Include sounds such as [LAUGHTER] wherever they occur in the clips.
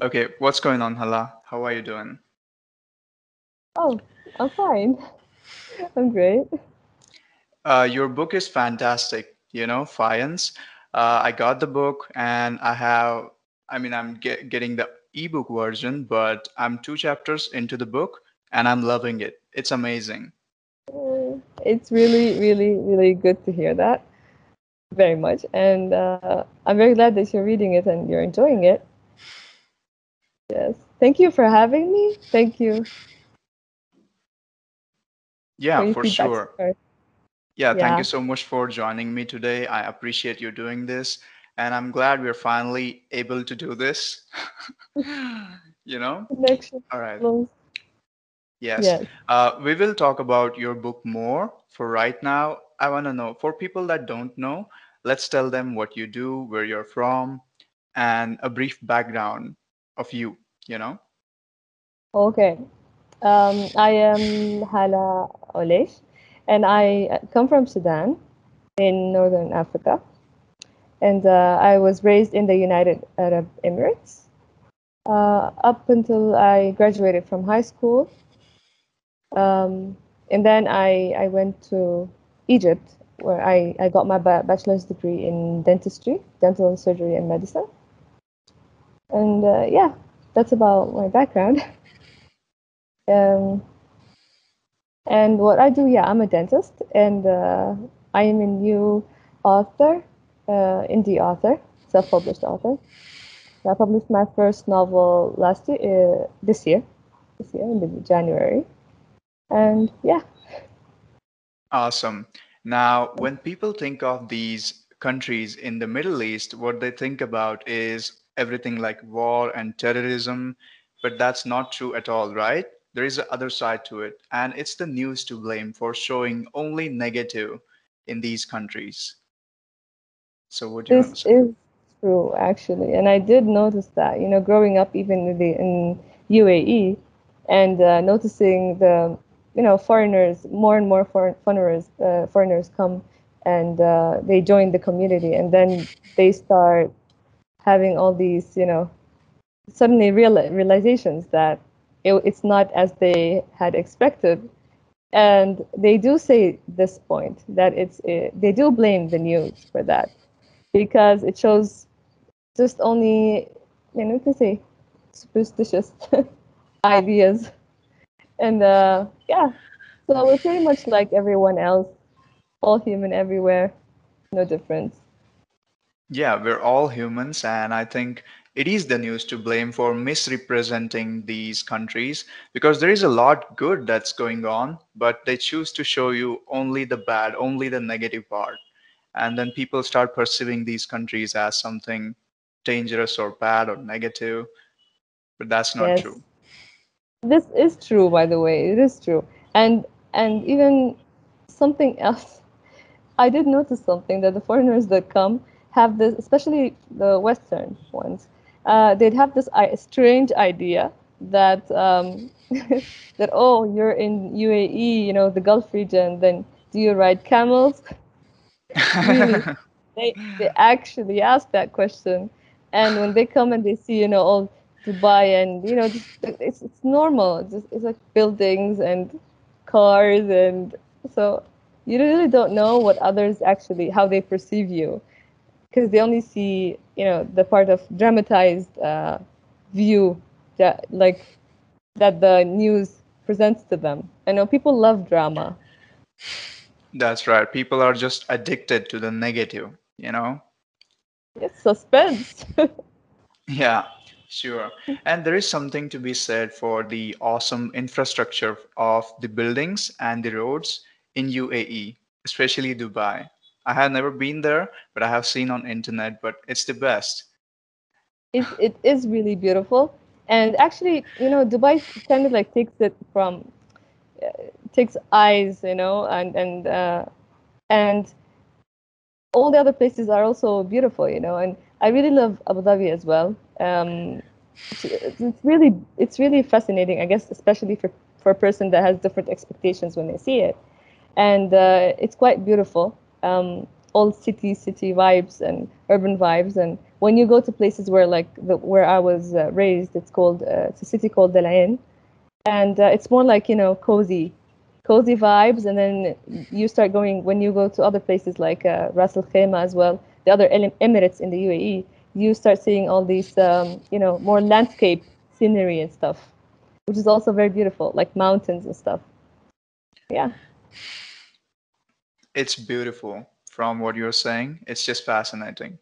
Okay, what's going on, Hala? How are you doing? Oh, I'm fine. I'm great. Uh, your book is fantastic, you know, Faience. Uh, I got the book and I have, I mean, I'm get, getting the ebook version, but I'm two chapters into the book and I'm loving it. It's amazing. It's really, really, really good to hear that. Very much. And uh, I'm very glad that you're reading it and you're enjoying it. Yes. Thank you for having me. Thank you Yeah, your for sure. Yeah, thank you so much for joining me today. I appreciate you doing this. And I'm glad we're finally able to do this. [LAUGHS] You know? All right. Yes. Yes. Uh, we will talk about your book more. For right now, I want to know for people that don't know, let's tell them what you do, where you're from, and a brief background of you, you know? Okay. Um, I am Hala Oleish, and I uh, come from Sudan in northern Africa. And uh, I was raised in the United Arab Emirates uh, up until I graduated from high school. Um, and then I, I went to Egypt, where I, I got my bachelor's degree in dentistry, dental and surgery, and medicine. And uh, yeah, that's about my background. [LAUGHS] Um, and what I do, yeah, I'm a dentist, and uh, I am a new author, uh, indie author, self-published author. I published my first novel last year, uh, this year, this year in January, and yeah, Awesome. Now, when people think of these countries in the Middle East, what they think about is everything like war and terrorism, but that's not true at all, right? There is a other side to it, and it's the news to blame for showing only negative in these countries. So, what do you this is true actually, and I did notice that. You know, growing up even in the in UAE, and uh, noticing the you know foreigners more and more foreign foreigners uh, foreigners come and uh, they join the community, and then they start having all these you know suddenly real realizations that it, it's not as they had expected. And they do say this point that it's uh, they do blame the news for that. Because it shows just only you know can say superstitious [LAUGHS] ideas. And uh yeah. So we're pretty much like everyone else all human everywhere no difference. Yeah, we're all humans, and I think it is the news to blame for misrepresenting these countries because there is a lot good that's going on, but they choose to show you only the bad, only the negative part. And then people start perceiving these countries as something dangerous or bad or negative, but that's not yes true. this is true by the way it is true and and even something else I did notice something that the foreigners that come have this, especially the Western ones, uh, they'd have this strange idea that um, [LAUGHS] that oh, you're in UAE, you know, the Gulf region, then do you ride camels? Really, [LAUGHS] they they actually ask that question, and when they come and they see, you know, all Dubai and you know, just, it's it's normal. It's, just, it's like buildings and cars and so you really don't know what others actually how they perceive you because they only see you know the part of dramatized uh, view that like that the news presents to them i know people love drama That's right. People are just addicted to the negative, you know? it's suspense [LAUGHS] Yeah, sure. And there is something to be said for the awesome infrastructure of the buildings and the roads in UAE, especially Dubai. I have never been there, but I have seen on internet, but it's the best. it, it is really beautiful and actually you know dubai kind of like takes it from uh, takes eyes you know and and uh, and all the other places are also beautiful, you know. And I really love Abu Dhabi as well. Um, it's, really it's really fascinating, I guess, especially for for a person that has different expectations when they see it, and uh, it's quite beautiful. Um, all city city vibes and urban vibes, and when you go to places where like the, where I was uh, raised, it's called uh, it's a city called Al Ain, and uh, it's more like you know cozy cozy vibes. And then you start going when you go to other places like uh, Ras Al Khaimah as well the other Emirates in the UAE you start seeing all these um, you know more landscape scenery and stuff which is also very beautiful like mountains and stuff. Yeah it's beautiful from what you're saying. It's just fascinating.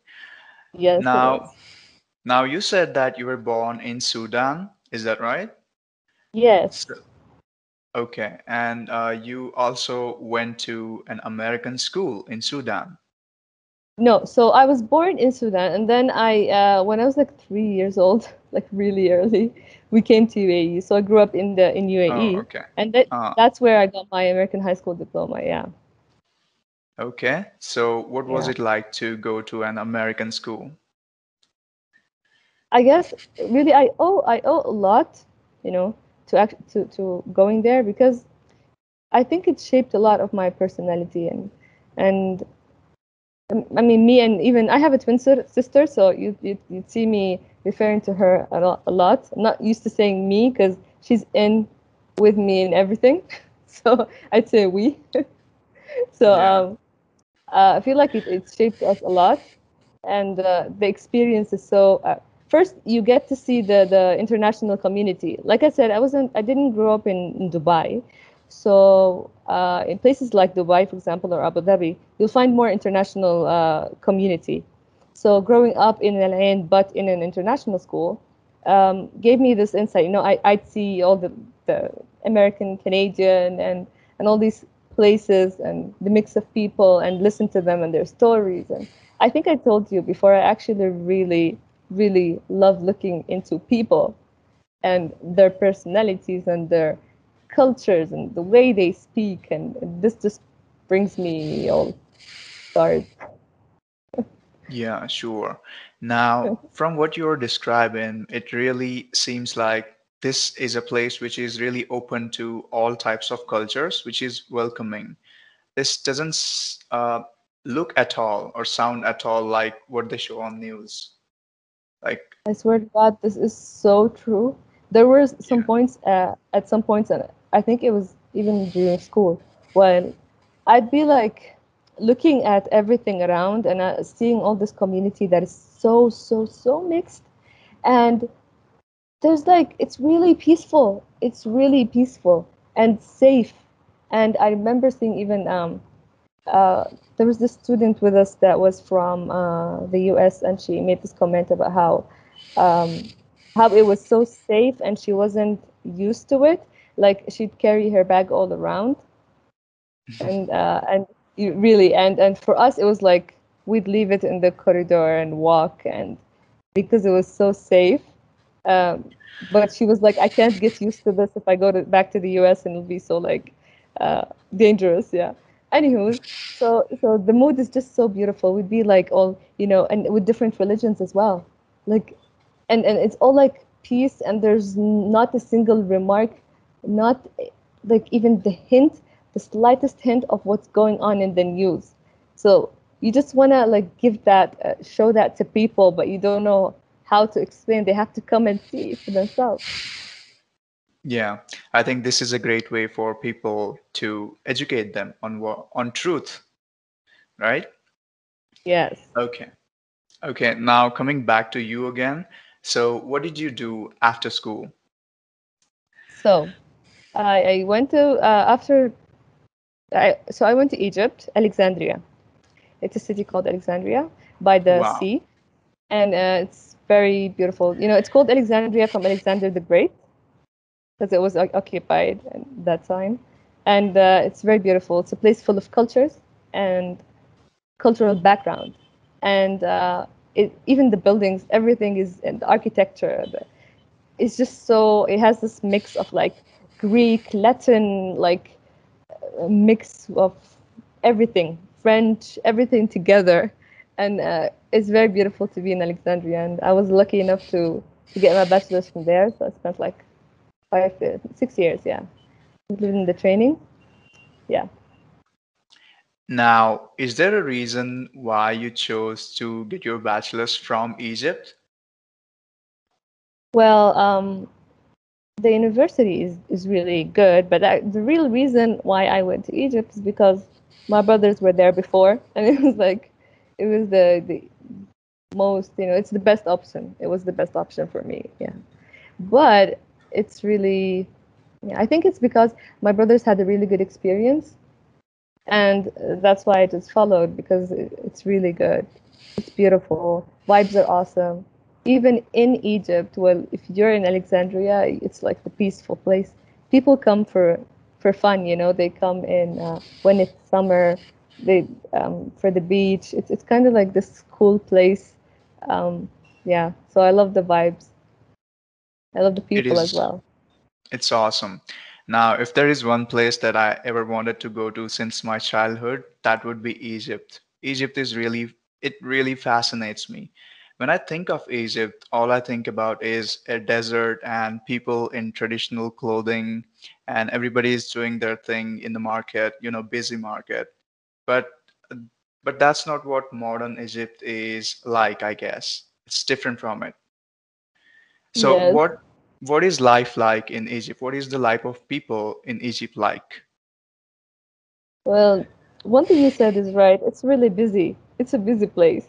Yes now now you said that you were born in Sudan. Is that right? Yes. So, Okay, and uh, you also went to an American school in Sudan. No, so I was born in Sudan, and then I, uh, when I was like three years old, [LAUGHS] like really early, we came to UAE. So I grew up in the in UAE, Oh, okay. and that, Uh, that's where I got my American high school diploma. Yeah, okay. So what was yeah. it like to go to an American school? I guess really I owe I owe a lot, you know, to act to to going there because I think it shaped a lot of my personality and and um, I mean me and even I have a twin sister, so you you you'd see me referring to her a lot. A lot. I'm not used to saying me because she's in with me in everything, [LAUGHS] so I'd say we. [LAUGHS] so Yeah. um, uh, I feel like it, it shaped us a lot, and uh, the experience is so. Uh, first, you get to see the the international community. Like I said, I wasn't. I didn't grow up in, in Dubai, so uh, in places like Dubai, for example, or Abu Dhabi, you'll find more international uh, community. So growing up in Al Ain, but in an international school, um, gave me this insight. You know, I, I'd see all the, the American, Canadian, and and all these places and the mix of people and listen to them and their stories. And I think I told you before, I actually really, really love looking into people and their personalities and their cultures and the way they speak. And this just brings me all stars. Yeah, sure. Now, from what you're describing, it really seems like this is a place which is really open to all types of cultures, which is welcoming. This doesn't uh, look at all or sound at all like what they show on news. Like, I swear to God, this is so true. There were some yeah, points uh, at some points, and I think it was even during school, when I'd be like looking at everything around and uh, seeing all this community that is so, so, so mixed. And there's like, it's really peaceful. It's really peaceful and safe. And I remember seeing even um, uh, there was this student with us that was from uh, the US, and she made this comment about how um, how it was so safe, and she wasn't used to it. Like she'd carry her bag all around, [LAUGHS] and uh, and you really and and for us it was like we'd leave it in the corridor and walk, and because it was so safe. Um, but she was like, I can't get used to this if I go to, back to the US, and it'll be so like uh, dangerous. Yeah. Anywho, so so the mood is just so beautiful. We'd be like all you know, and with different religions as well, like, and and it's all like peace, and there's not a single remark, not like even the hint, the slightest hint of what's going on in the news. So you just wanna like give that, uh, show that to people, but you don't know how to explain. They have to come and see for themselves. yeah. I think this is a great way for people to educate them on what on truth, right? Yes. Okay. Okay. Now coming back to you again. So, what did you do after school? So I, I went to uh, after I so I went to Egypt, Alexandria. It's a city called Alexandria by the Wow. sea, and uh, it's very beautiful. You know, it's called Alexandria from Alexander the Great because it was occupied at that time, and uh, it's very beautiful. It's a place full of cultures and cultural background, and uh, it, even the buildings, everything is and the architecture. The, it's just so it has this mix of like Greek, Latin, like a mix of everything, French, everything together. And uh, it's very beautiful to be in Alexandria. And I was lucky enough to to get my bachelor's from there. So I spent like five, uh, six years, yeah, including the training. Yeah. Now, is there a reason why you chose to get your bachelor's from Egypt? Well, um, the university is, is really good, but I, the real reason why I went to Egypt is because my brothers were there before, [LAUGHS] and it was like, it was the, the most, you know, it's the best option. It was the best option for me, yeah. But it's really, yeah, I think it's because my brothers had a really good experience, and that's why I just followed because it's really good. It's beautiful. Vibes are awesome. Even in Egypt, well, if you're in Alexandria, it's like the peaceful place. People come for for fun, you know. They come in uh, when it's summer. They um, for the beach. It's it's kind of like this cool place. Um, yeah. So I love the vibes. I love the people as well. it's awesome. Now, if there is one place that I ever wanted to go to since my childhood, that would be Egypt. Egypt is really, it really fascinates me. When I think of Egypt, all I think about is a desert and people in traditional clothing, and everybody is doing their thing in the market, you know, busy market. But but that's not what modern Egypt is like, I guess. It's different from it. So Yes. what what is life like in Egypt? What is the life of people in Egypt like? Well, one thing you said is right. It's really busy. It's a busy place,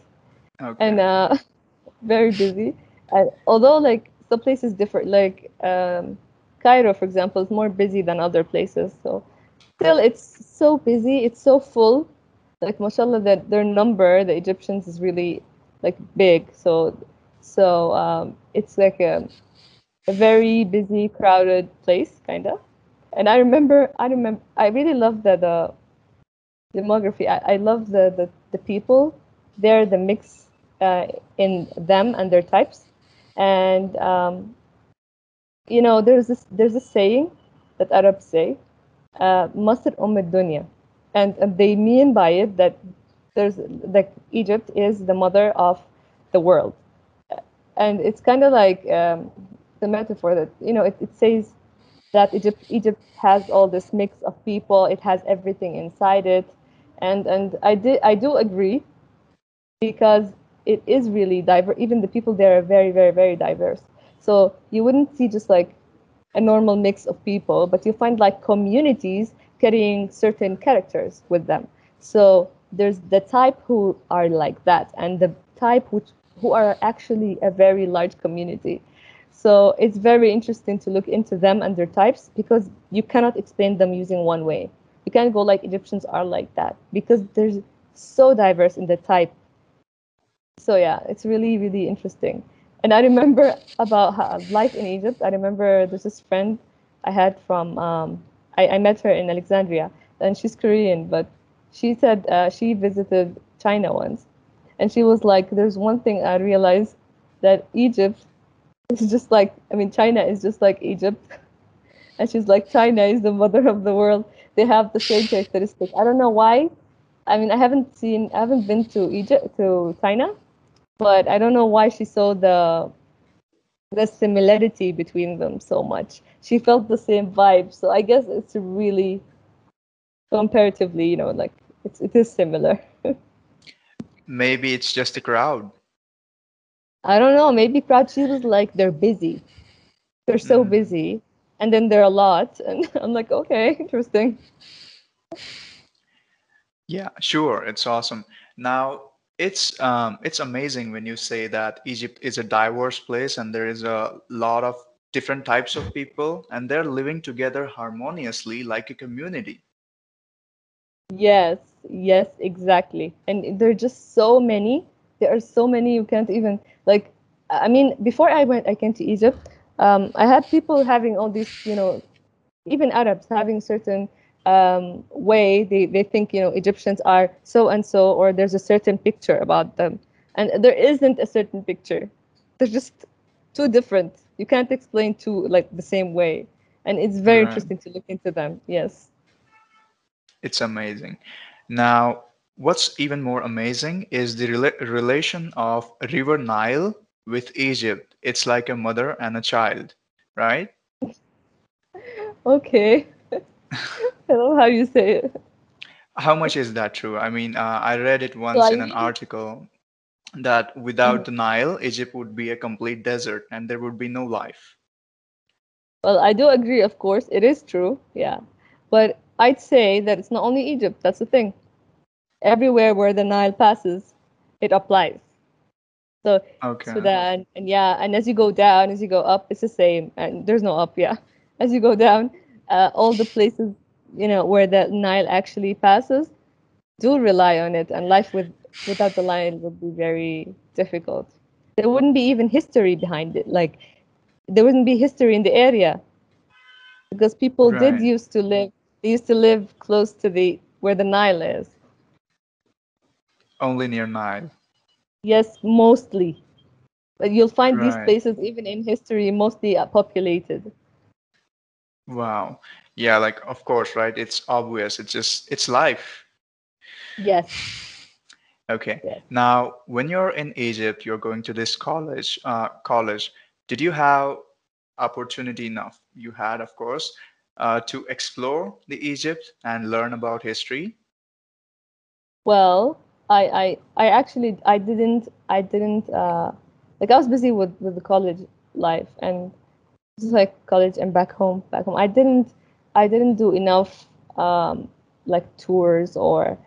and uh, [LAUGHS] very busy. And although like some places differ, like um, Cairo, for example, is more busy than other places. So still, it's so busy. It's so full. Like mashallah, that their number, the Egyptians, is really like big. So so um, it's like a, a very busy, crowded place, kind of. And I remember, I remember, I really love the the demography. I, I love the, the the people. They're the mix uh, in them and their types. And um, you know, there's this there's a saying that Arabs say, uh, "Masr Umm dunya," and, they mean by it that there's like Egypt is the mother of the world, and it's kind of like um, the metaphor that you know it, it says that Egypt Egypt has all this mix of people. It has everything inside it, and and I did I do agree because it is really diverse. Even the people there are very, very, very diverse. So you wouldn't see just like a normal mix of people, but you find like communities carrying certain characters with them. So there's the type who are like that, and the type which who are actually a very large community. So it's very interesting to look into them and their types because you cannot explain them using one way. You can't go like Egyptians are like that because there's so diverse in the type so yeah, it's really really interesting. And I remember about life in Egypt. I remember there's this friend I had from um, I, I met her in Alexandria, and she's Korean, but she said uh, she visited China once, and she was like, "There's one thing I realized that Egypt is just like I mean China is just like Egypt, [LAUGHS] and she's like China is the mother of the world. They have the same characteristics. I don't know why. I mean I haven't seen I haven't been to Egypt to China, but I don't know why she saw the the similarity between them so much. She felt the same vibe, so I guess it's really comparatively, you know, like it's it is similar. [LAUGHS] Maybe it's just a crowd. I don't know, maybe crowd she was like they're busy. They're so Mm, busy, and then they're a lot, [LAUGHS] and I'm like, okay, interesting. yeah, sure. It's awesome. Now, it's um, it's amazing when you say that Egypt is a diverse place and there is a lot of different types of people and they're living together harmoniously like a community. Yes, yes, exactly. And there are just so many. There are so many you can't even like. I mean, before I went, I came to Egypt. Um, I had people having all these, you know, even Arabs having certain um, way they, they think you know Egyptians are so and so or there's a certain picture about them and there isn't a certain picture they're just too different you can't explain two like the same way and it's very Right. interesting to look into them yes It's amazing. Now, What's even more amazing is the rela- relation of River Nile with Egypt. It's like a mother and a child, right? [LAUGHS] Okay. I love how you say it. How much is that true? I mean, uh, I read it once in an article that without the Nile, Egypt would be a complete desert and there would be no life. well, I do agree, of course, it is true. Yeah. But I'd say that it's not only Egypt, that's the thing. Everywhere where the Nile passes, it applies. So Okay. Sudan, and yeah, and as you go down, as you go up, it's the same. And there's no up, yeah. As you go down, uh, all the places, you know, where the Nile actually passes, do rely on it, and life with without the Nile would be very difficult. There wouldn't be even history behind it. Like there wouldn't be history in the area because people did used to live. They used to live close to the where the Nile is. Only near Nile. Yes, mostly. But you'll find these places even in history mostly populated. Wow. Yeah, like of course, right? It's obvious. It's just it's life. Yes, Okay. yes. Now, when you're in Egypt, you're going to this college. Uh, college. Did you have opportunity enough? You had, of course, uh, to explore the Egypt and learn about history. Well, I, I, I actually, I didn't, I didn't, uh, like I was busy with, with the college life and just like college and back home, back home. I didn't, I didn't do enough, um, like tours or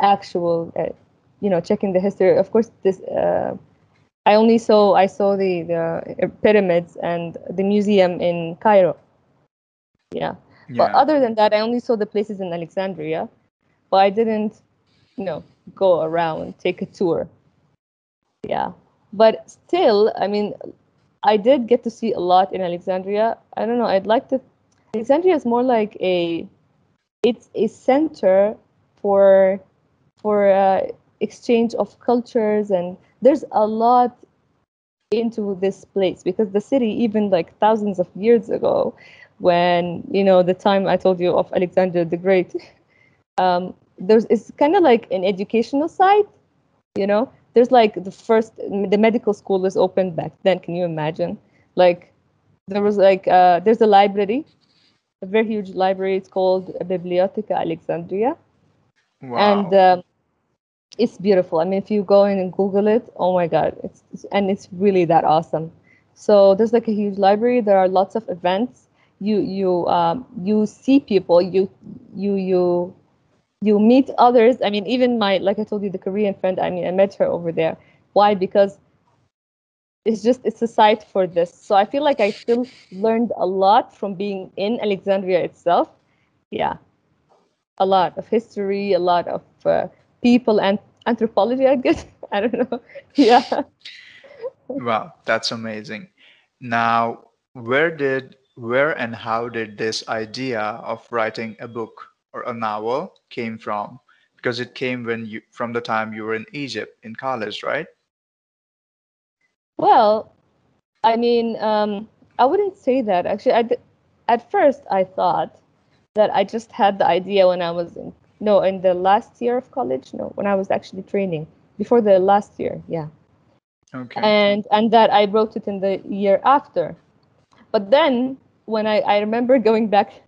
actual, uh, you know, checking the history. Of course, this, uh, I only saw, I saw the, the pyramids and the museum in Cairo. Yeah. But other than that, I only saw the places in Alexandria, but I didn't, you know, go around, take a tour. Yeah. But still, I mean, I did get to see a lot in Alexandria. I don't know, I'd like to Alexandria is more like a it's a center for for uh, exchange of cultures and there's a lot into this place because the city even like thousands of years ago when you know the time i told you of alexander the great [LAUGHS] um there's it's kind of like an educational site you know there's like the first the medical school was opened back then can you imagine like there was like uh there's a library a very huge library it's called biblioteca alexandria and um, it's beautiful. I mean, if you go in and Google it, oh my God, it's, it's and it's really that awesome. So there's like a huge library. There are lots of events. You you um, you see people. You you you you meet others. I mean, even my like I told you, the Korean friend. I mean, I met her over there. Why? Because it's just it's a site for this. So I feel like I still learned a lot from being in Alexandria itself. Yeah, a lot of history, a lot of uh, people and anthropology. I guess [LAUGHS] I don't know. [LAUGHS] Yeah. Wow. That's amazing. Now, where did where and how did this idea of writing a book or a novel came from? Because it came when you from the time you were in Egypt in college, right? Well, I mean, um, I wouldn't say that actually. I d- at first I thought that I just had the idea when I was in no in the last year of college. No, when I was actually training before the last year. Yeah, Okay. and and that I wrote it in the year after. But then when I I remember [LAUGHS] going back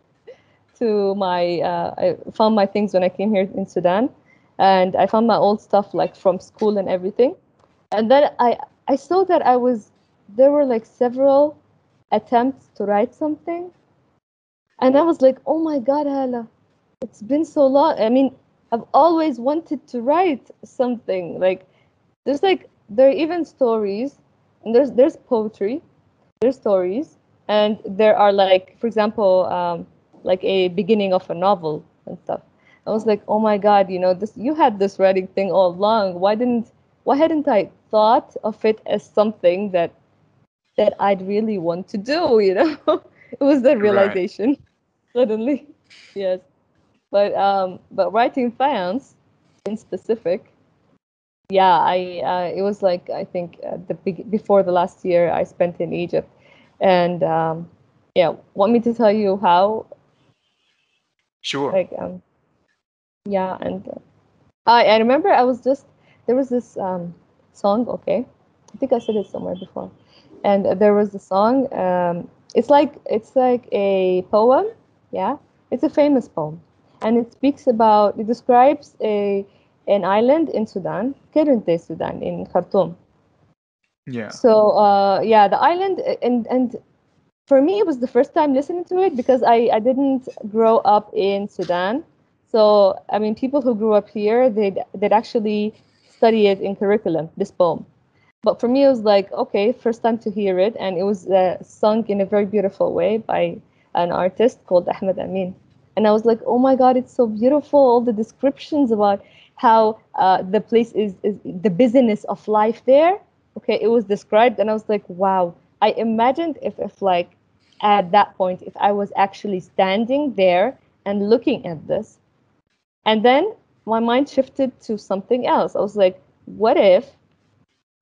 to my uh, I found my things when I came here in Sudan, and I found my old stuff like from school and everything. And then I I saw that I was there were like several attempts to write something, and I was like, oh my God, Hala, it's been so long. I mean, I've always wanted to write something. Like there's like there are even stories, and there's there's poetry, there's stories, and there are like, for example, um, like a beginning of a novel and stuff. I was like, oh my God, you know, this you had this writing thing all along. Why didn't why hadn't I thought of it as something that that I'd really want to do, [LAUGHS] you know? it was the Right. realization [LAUGHS] suddenly. Yes. But um but writing Faience in specific, yeah, I uh, it was like I think uh, the big, before the last year I spent in Egypt. And um yeah, want me to tell you how Sure. like um yeah, and uh, I, I remember I was just there was this um, song. Okay, I think I said it somewhere before, and there was a song. Um, it's like it's like a poem. Yeah, it's a famous poem, and it speaks about it describes a an island in Sudan, current day Sudan, in Khartoum. Yeah. So uh, yeah, the island and and for me it was the first time listening to it because I I didn't grow up in Sudan. So I mean, people who grew up here they'd they'd actually study it in curriculum. This poem. But for me, it was like, okay, first time to hear it, and it was uh, sung in a very beautiful way by an artist called Ahmed Amin. And I was like, oh my God, it's so beautiful. All the descriptions about how uh, the place is, is the business of life there. Okay, it was described, and I was like, wow. I imagined if, if like at that point, if I was actually standing there and looking at this, and then my mind shifted to something else. I was like, what if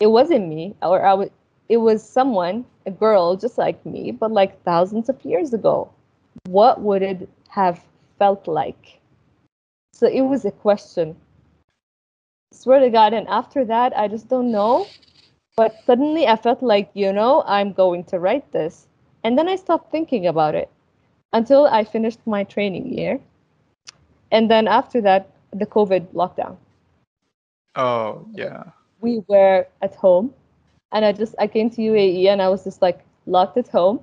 it wasn't me, or I was, it was someone, a girl just like me, but like thousands of years ago? What would it have felt like? So it was a question swear to God. And after that, I just don't know. But suddenly I felt like, you know, I'm going to write this. And then I stopped thinking about it until I finished my training year. And then after that, the COVID lockdown. Oh, yeah. We were at home and I just, I came to UAE and I was just like locked at home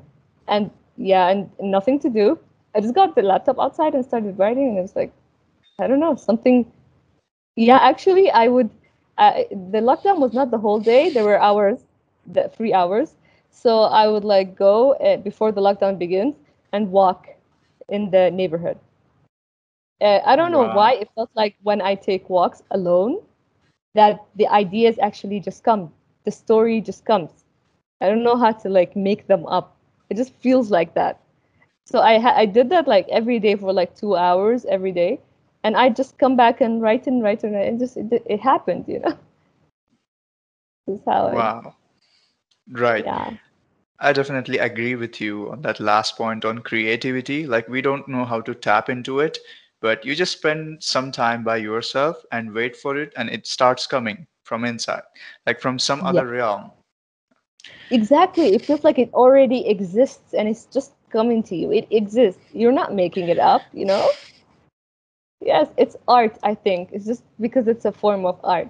and yeah, and nothing to do. I just got the laptop outside and started writing and it was like, I don't know, something yeah, actually, I would. Uh, the lockdown was not the whole day. There were hours, the three hours. So I would like go uh, before the lockdown begins and walk in the neighborhood. Uh, I don't know Wow. why it felt like when I take walks alone, that the ideas actually just come. The story just comes. I don't know how to like make them up. It just feels like that. So I ha- I did that like every day for like two hours every day, and I just come back and write and write and write, and just it, it happened, you know. [LAUGHS] This is how I, Wow. Right. yeah. I definitely agree with you on that last point on creativity. Like, we don't know how to tap into it, but you just spend some time by yourself and wait for it, and it starts coming from inside, like from some Yeah. other realm. Exactly. It feels like it already exists and it's just coming to you. It exists. You're not making it up, you know? Yes, it's art, I think. It's just because it's a form of art.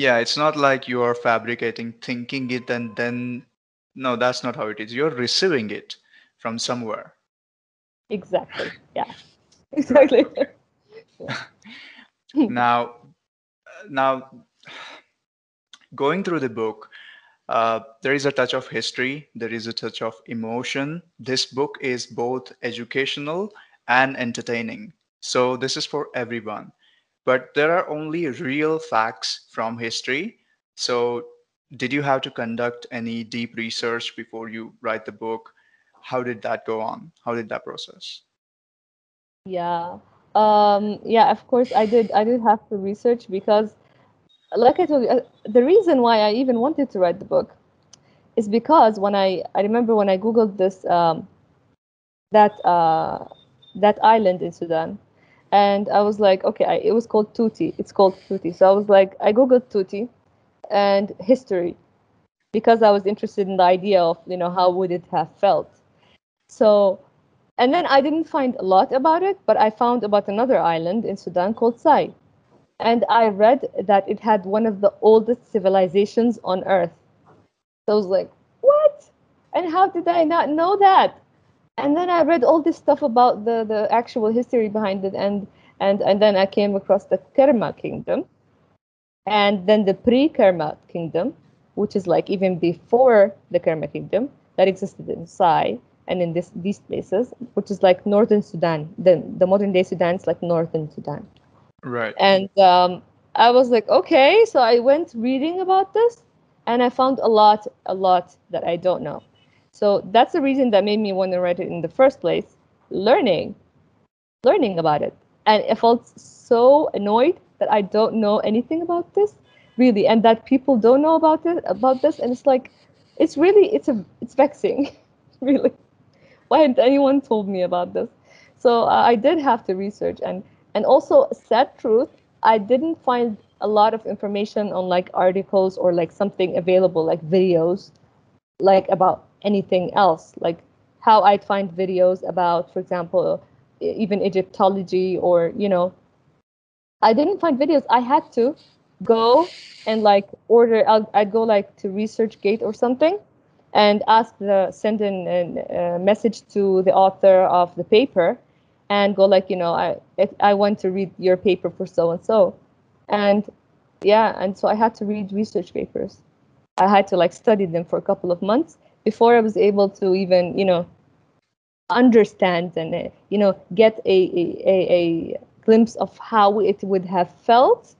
Yeah, it's not like you are fabricating, thinking it, and then, no, that's not how it is. You're receiving it from somewhere. Exactly. Yeah. [LAUGHS] Exactly. [LAUGHS] Now, now, going through the book, uh, there is a touch of history, there is a touch of emotion. This book is both educational and entertaining. So, this is for everyone. But there are only real facts from history. So, did you have to conduct any deep research before you write the book? How did that go on? How did that process? Yeah. Um, yeah, of course I did I did have to research because like I told you, uh, the reason why I even wanted to write the book is because when I I remember when I googled this um, that uh, that island in Sudan, and I was like, okay, I, it was called Tuti. It's called Tuti. So I was like, I googled Tuti and history because I was interested in the idea of you know how would it have felt. So and then I didn't find a lot about it, but I found about another island in Sudan called Sai. And I read that it had one of the oldest civilizations on earth. So I was like, what? And how did I not know that? And then I read all this stuff about the, the actual history behind it. And, and, and then I came across the Kerma kingdom and then the pre Kerma kingdom, which is like even before the Kerma kingdom that existed in Sai and in this, these places, which is like northern Sudan. The, the modern day Sudan is like northern Sudan. Right. And um, I was like, okay. So I went reading about this and I found a lot, a lot that I don't know. So that's the reason that made me want to write it in the first place, learning, learning about it. And I felt so annoyed that I don't know anything about this, really, and that people don't know about it, about this. And it's like, it's really, it's a, it's vexing, [LAUGHS] really. Why hadn't anyone told me about this? So uh, I did have to research and and also sad truth I didn't find a lot of information on like articles or like something available like videos like about anything else like how I'd find videos about for example even Egyptology or you know. I didn't find videos. I had to go and like order I'd, I'd go like to ResearchGate or something and ask the send in a message to the author of the paper and go like you know I I want to read your paper for so and so. And yeah and so I had to read research papers. I had to like study them for a couple of months before I was able to even you know understand and uh, you know get a, a, a glimpse of how it would have felt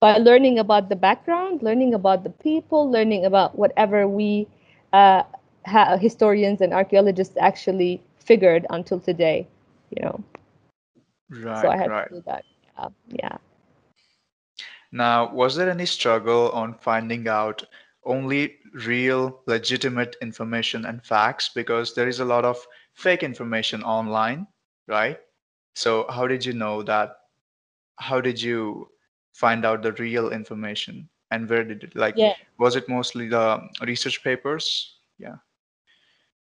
by learning about the background learning about the people learning about whatever we uh, ha- historians and archaeologists actually figured until today you know Right, so i had right. to do that yeah yeah Now, was there any struggle on finding out only real, legitimate information and facts? Because there is a lot of fake information online, right? So, how did you know that? How did you find out the real information? And where did it, like, yeah was it mostly the research papers? Yeah.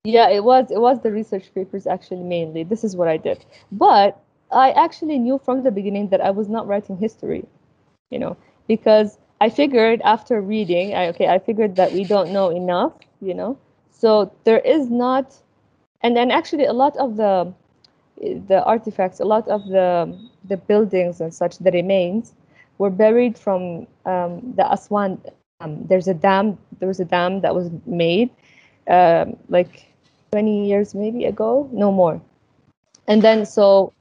yeah it was it was the research papers actually mainly this is what i did but i actually knew from the beginning that i was not writing history you know because i figured after reading I, okay i figured that we don't know enough you know? So there is not and then actually a lot of the the artifacts a lot of the the buildings and such the remains were buried from um, the aswan um, there's a dam there was a dam that was made um, like 20 years maybe ago no more. And then so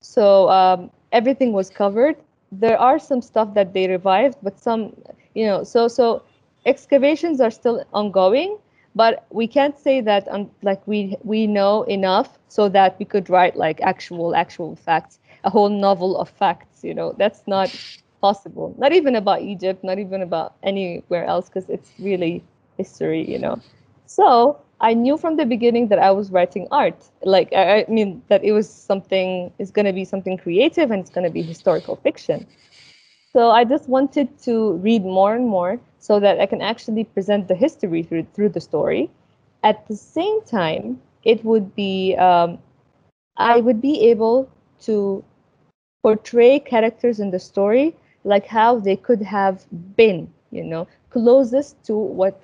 so um, everything was covered there are some stuff that they revived but some you know so so excavations are still ongoing but we can't say that um, like we we know enough so that we could write like actual actual facts a whole novel of facts you know? That's not possible. Not even about egypt not even about anywhere else because it's really history you know? So i knew from the beginning that i was writing art like i, I mean that it was something it's going to be something creative and it's going to be historical fiction so I just wanted to read more and more so that I can actually present the history through, through the story. At the same time, it would be um, I would be able to portray characters in the story like how they could have been, you know, closest to what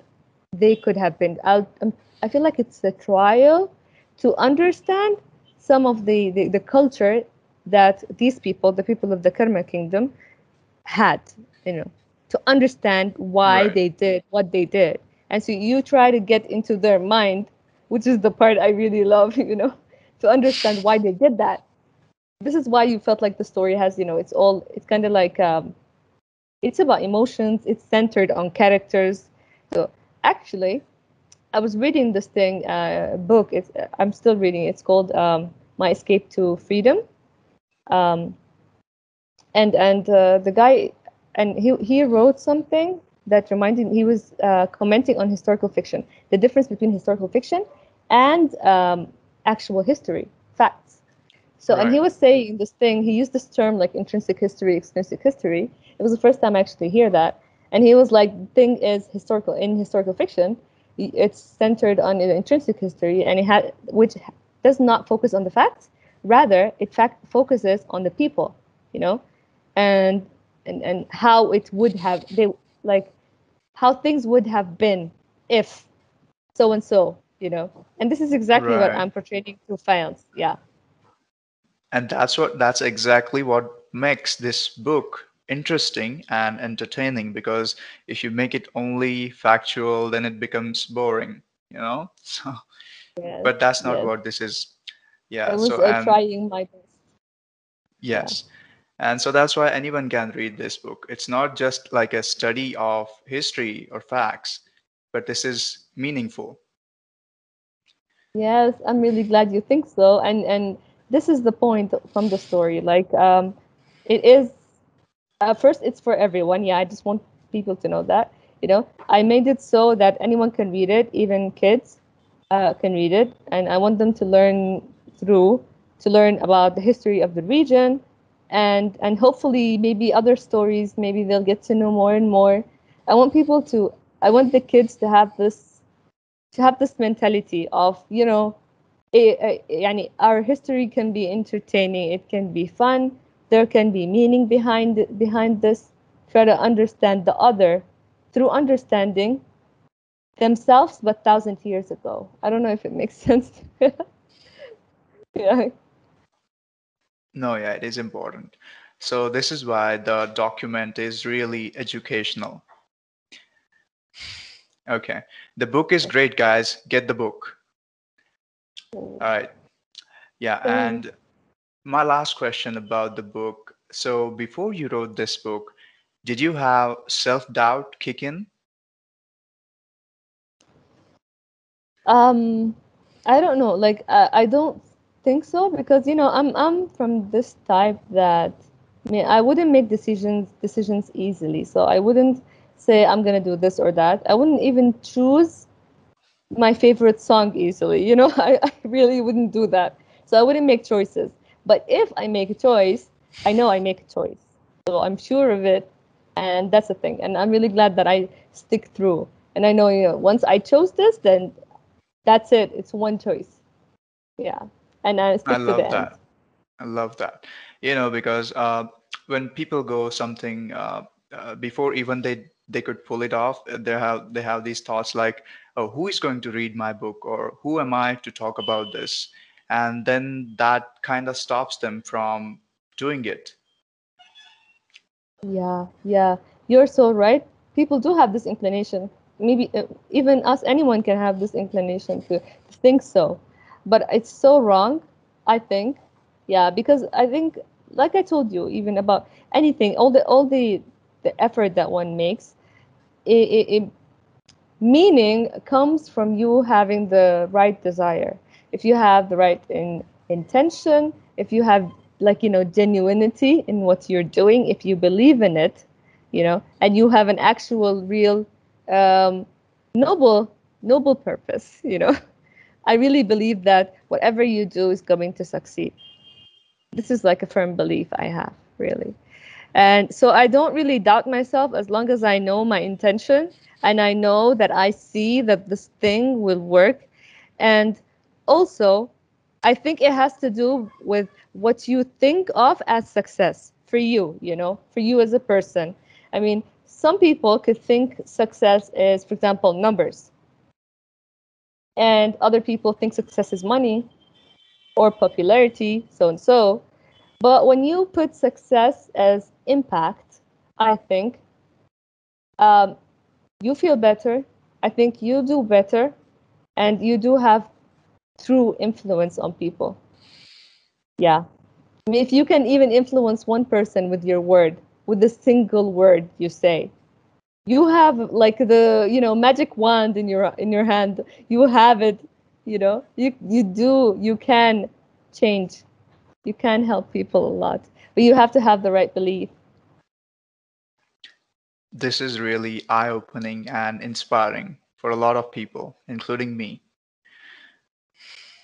they could have been. i um, I feel like it's a trial to understand some of the, the, the culture that these people, the people of the Kerma kingdom, had, you know, to understand why Right. they did what they did. And so you try to get into their mind, which is the part I really love, [LAUGHS] you know, to understand why they did that. This is why you felt like the story has, you know, it's all, it's kind of like, um, it's about emotions, it's centered on characters. So actually, I was reading this thing, uh, book. It's I'm still reading. It's called um, My Escape to Freedom. Um, and and uh, the guy and he he wrote something that reminded he was uh, commenting on historical fiction the difference between historical fiction and um, actual history facts so and he was saying this thing he used this term like intrinsic history extrinsic history it was the first time i actually hear that and he was like thing is historical in historical fiction it's centered on an intrinsic history and it had which does not focus on the facts. Rather it fact focuses on the people you know and and and how it would have they like how things would have been if so and so you know. And this is exactly what i'm portraying through Faience yeah. And that's what that's exactly what makes this book interesting and entertaining because if you make it only factual, then it becomes boring, you know? [LAUGHS] So, yes but that's not yes what this is. yeah i Yeah. was So, uh, trying my best yeah yes. And so that's why anyone can read this book. It's not just like a study of history or facts, but this is meaningful. yes i'm really glad you think so and and this is the point from the story like um it is uh, first it's for everyone. Yeah i just want people to know that you know? I made it so that anyone can read it even kids uh, can read it. And i want them to learn through to learn about the history of the region. And and hopefully maybe other stories maybe they'll get to know more and more. I want people to i want the kids to have this to have this mentality of you know a, a, our history can be entertaining it can be fun there can be meaning behind behind this. Try to understand the other through understanding themselves but thousand years ago. I don't know if it makes [LAUGHS] sense. Yeah. No yeah it is important. So this is why the document is really educational. Okay. The book is great guys. Get the book. Oh. All right. Yeah oh. and my last question about the book. So before you wrote this book, did you have self-doubt kick in? Um, I don't know. Like I, I don't think so because you know I'm I'm from this type that I mean I wouldn't make decisions decisions easily. So I wouldn't say I'm gonna do this or that. I wouldn't even choose my favorite song easily. You know, [LAUGHS] I, I really wouldn't do that. So I wouldn't make choices. But if I make a choice, I know I make a choice. So I'm sure of it. And that's the thing. And I'm really glad that I stick through. And I know, you know, once I chose this, then that's it. It's one choice. Yeah. And I stick I love to that. End. I love that. You know, because uh, when people go something uh, uh, before even they they could pull it off, they have they have these thoughts like, oh, who is going to read my book, or who am I to talk about this? And then that kind of stops them from doing it. Yeah yeah. You're so right. People do have this inclination. Maybe uh, even us anyone can have this inclination to, think so. But it's so wrong i think. Yeah because i think like i told you even about anything all the all the the effort that one makes it, it, it meaning comes from you having the right desire if you have the right in, intention, if you have like you know genuinity in what you're doing, if you believe in it, you know, and you have an actual, real, um, noble, noble purpose, [LAUGHS] you know, I really believe that whatever you do is going to succeed. This is like a firm belief I have, really. And so I don't really doubt myself as long as I know my intention and I know that I see that this thing will work. And also i think it has to do with what you think of as success for you you know for you as a person. I mean some people could think success is for example numbers. And other people think success is money or popularity so and so. But when you put success as impact i think um, you feel better. I think you do better and you do have true influence on people. Yeah. I mean, if you can even influence one person with your word, with a single word you say, you have like the you know magic wand in your in your hand. You have it. You know, you you do. You can change. You can help people a lot, but you have to have the right belief. This is really eye-opening and inspiring for a lot of people, including me.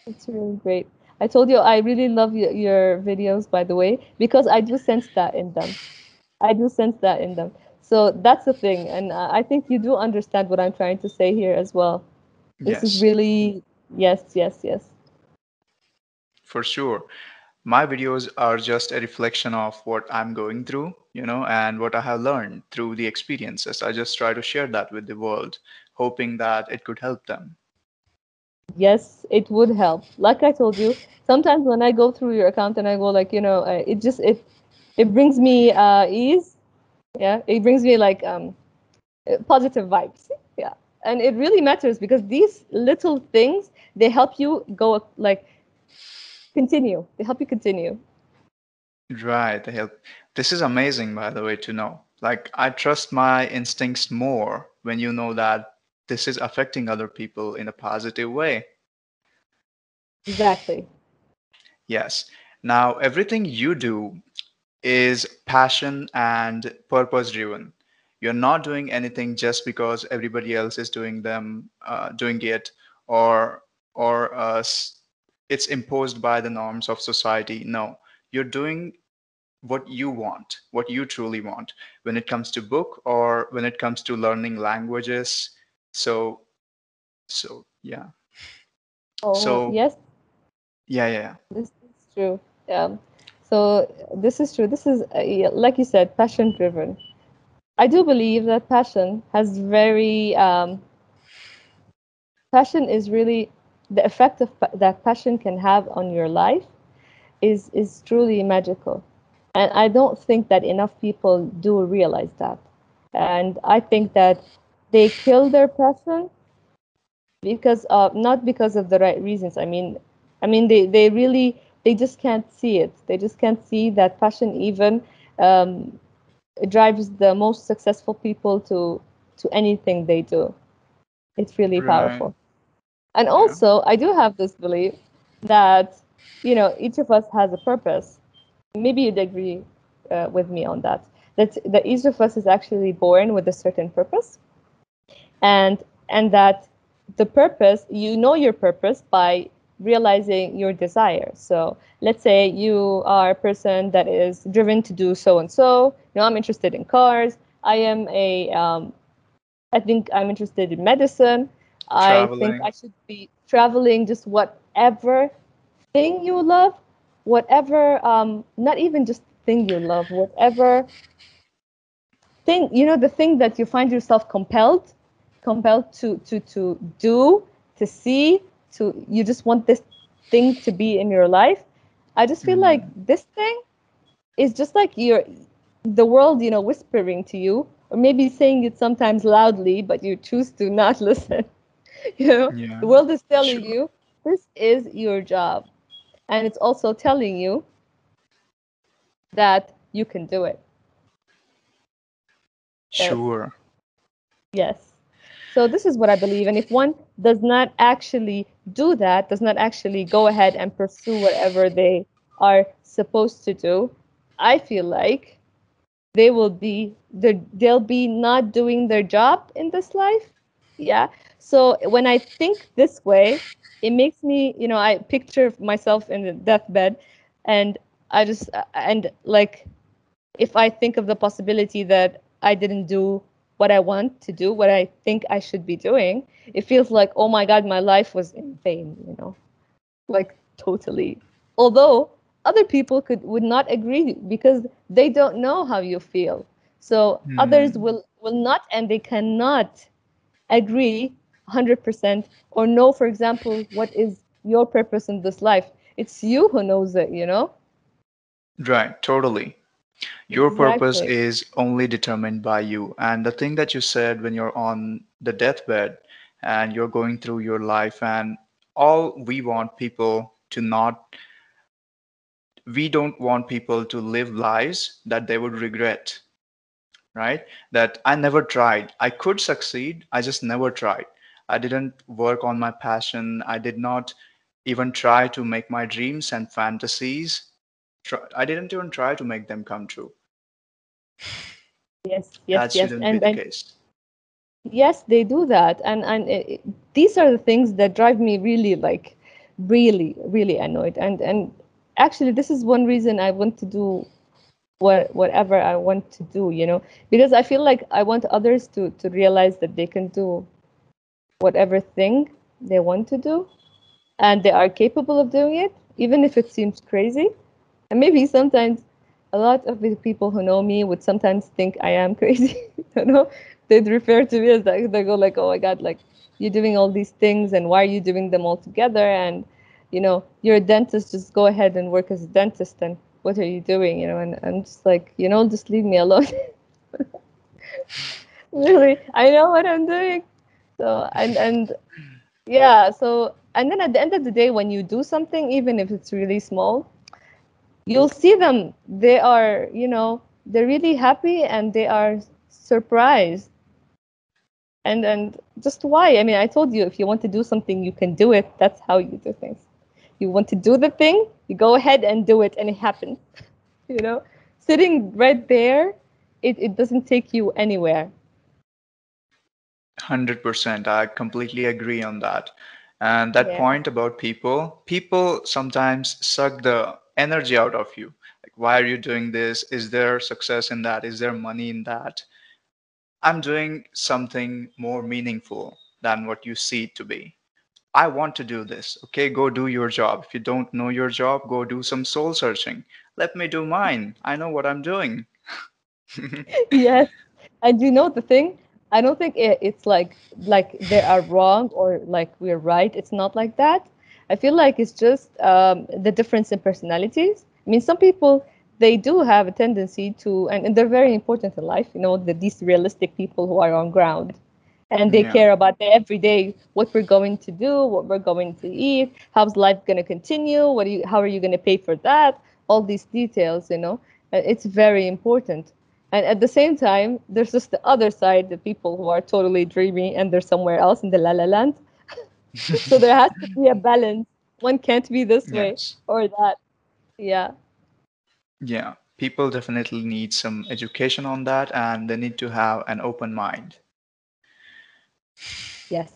It's really great. I told you I really love your, your videos, by the way, because I do sense that in them. I do sense that in them. So that's the thing, and uh, I think you do understand what I'm trying to say here as well. This yes. is really yes, yes, yes. For sure. My videos are just a reflection of what I'm going through, you know, and what I have learned through the experiences. I just try to share that with the world, hoping that it could help them yes it would help. Like i told you sometimes when i go through your account and i go like you know it just it it brings me uh ease. Yeah it brings me like um uh, positive vibes. Yeah. And it really matters because these little things they help you go like continue. They help you continue. Right. They help. This is amazing by the way to know. Like i trust my instincts more when you know that this is affecting other people in a positive way. Exactly. Yes. Now, everything you do is passion and purpose driven. You're not doing anything just because everybody else is doing them, uh, doing it, or or uh, it's imposed by the norms of society. No, you're doing what you want, what you truly want when it comes to book or when it comes to learning languages. So, so yeah. Oh, So yes, yeah, yeah, yeah. this is true. Um, so this is true. This is, uh, like you said, passion driven. I do believe that passion has very, um, passion is really the effect of that passion can have on your life is is truly magical. And I don't think that enough people do realize that. And I think that they kill their passion because of not because of the right reasons. I mean, I mean they they really they just can't see it. They just can't see that passion even um, drives the most successful people to to anything they do. It's really Right. powerful. And Yeah. also, I do have this belief that you know each of us has a purpose. Maybe you'd agree uh, with me on that. That that each of us is actually born with a certain purpose and and that the purpose you know your purpose by realizing your desire. So let's say you are a person that is driven to do so and so. You know i'm interested in cars. I am a um, i think i'm interested in medicine. I think i should be traveling just whatever thing you love whatever um, not even just thing you love whatever thing you know the thing that you find yourself compelled compelled to to to do to see to you just want this thing to be in your life i just feel like Mhm. this thing is just like your the world you know whispering to you or maybe saying it sometimes loudly but you choose to not [LAUGHS] listen you know Yeah. the world is telling Sure. you this is your job and it's also telling you that you can do it Sure. Yes. So this is what I believe. And if one does not actually do that, does not actually go ahead and pursue whatever they are supposed to do, I feel like they will be they they'll be not doing their job in this life. Yeah. So when I think this way, it makes me, you know, I picture myself in the deathbed and I just and like if I think of the possibility that I didn't do what I want to do, what I think I should be doing, it feels like, oh my God, my life was in vain, you know, like totally. Although other people could would not agree because they don't know how you feel. So others Hmm. will will not and they cannot agree 100% or know, for example, what is your purpose in this life. It's you who knows it, you know? Right. Totally. Your purpose is only determined by you. And the thing that you said when you're on the deathbed and you're going through your life, and all we want people to not, we don't want people to live lives that they would regret, right? That I never tried. I could succeed, I just never tried. I didn't work on my passion. I did not even try to make my dreams and fantasies. Try, I didn't even try to make them come true. Yes, yes, That yes. shouldn't be And the case. Yes, they do that, and and it, it- these are the things that drive me really like really really annoyed. And and actually, this is one reason I want to do what whatever I want to do, you know, because I feel like I want others to to realize that they can do whatever thing they want to do, and they are capable of doing it, even if it seems crazy. And maybe sometimes a lot of the people who know me would sometimes think I am [LAUGHS] crazy. you know, they'd refer to me as like they go like, "Oh my God, like you're doing all these things, and why are you doing them all together?" And you know, you're a dentist. Just go ahead and work as a dentist. And what are you doing? You know, and I'm just like, you know, just leave me alone. [LAUGHS] really, I know what I'm doing. So and and yeah, so and then at the end of the day, when you do something, even if it's really small you'll see them. They are you know they're really happy and they are surprised. And and just why? I mean i told you if you want to do something you can do it. That's how you do things. You want to do the thing you go ahead and do it and it happens. [LAUGHS] You know sitting right there it, it doesn't take you anywhere. 100%. I completely agree on that. And that yeah. point about people, people sometimes suck the energy out of you. Like why are you doing this? Is there success in that? Is there money in that? I'm doing something more meaningful than what you see to be. I want to do this. Okay, go do your job. If you don't know your job, go do some soul searching. Let me do mine. I know what I'm doing. [LAUGHS] yes. And you know the thing? I don't think it's like like they are wrong or like we're right. It's not like that. I feel like it's just um, the difference in personalities. I mean, some people they do have a tendency to, and, and they're very important in life. You know, the, these realistic people who are on ground, and they Yeah. care about the everyday, what we're going to do, what we're going to eat, how's life going to continue, what are you, how are you going to pay for that, all these details. You know, Uh, it's very important. And at the same time, there's just the other side, the people who are totally dreamy and they're somewhere else in the la la land. So there has to [LAUGHS] be a balance. One can't be this way or that. Yeah. Yeah. People definitely need some education on that and they need to have an open mind. Yes.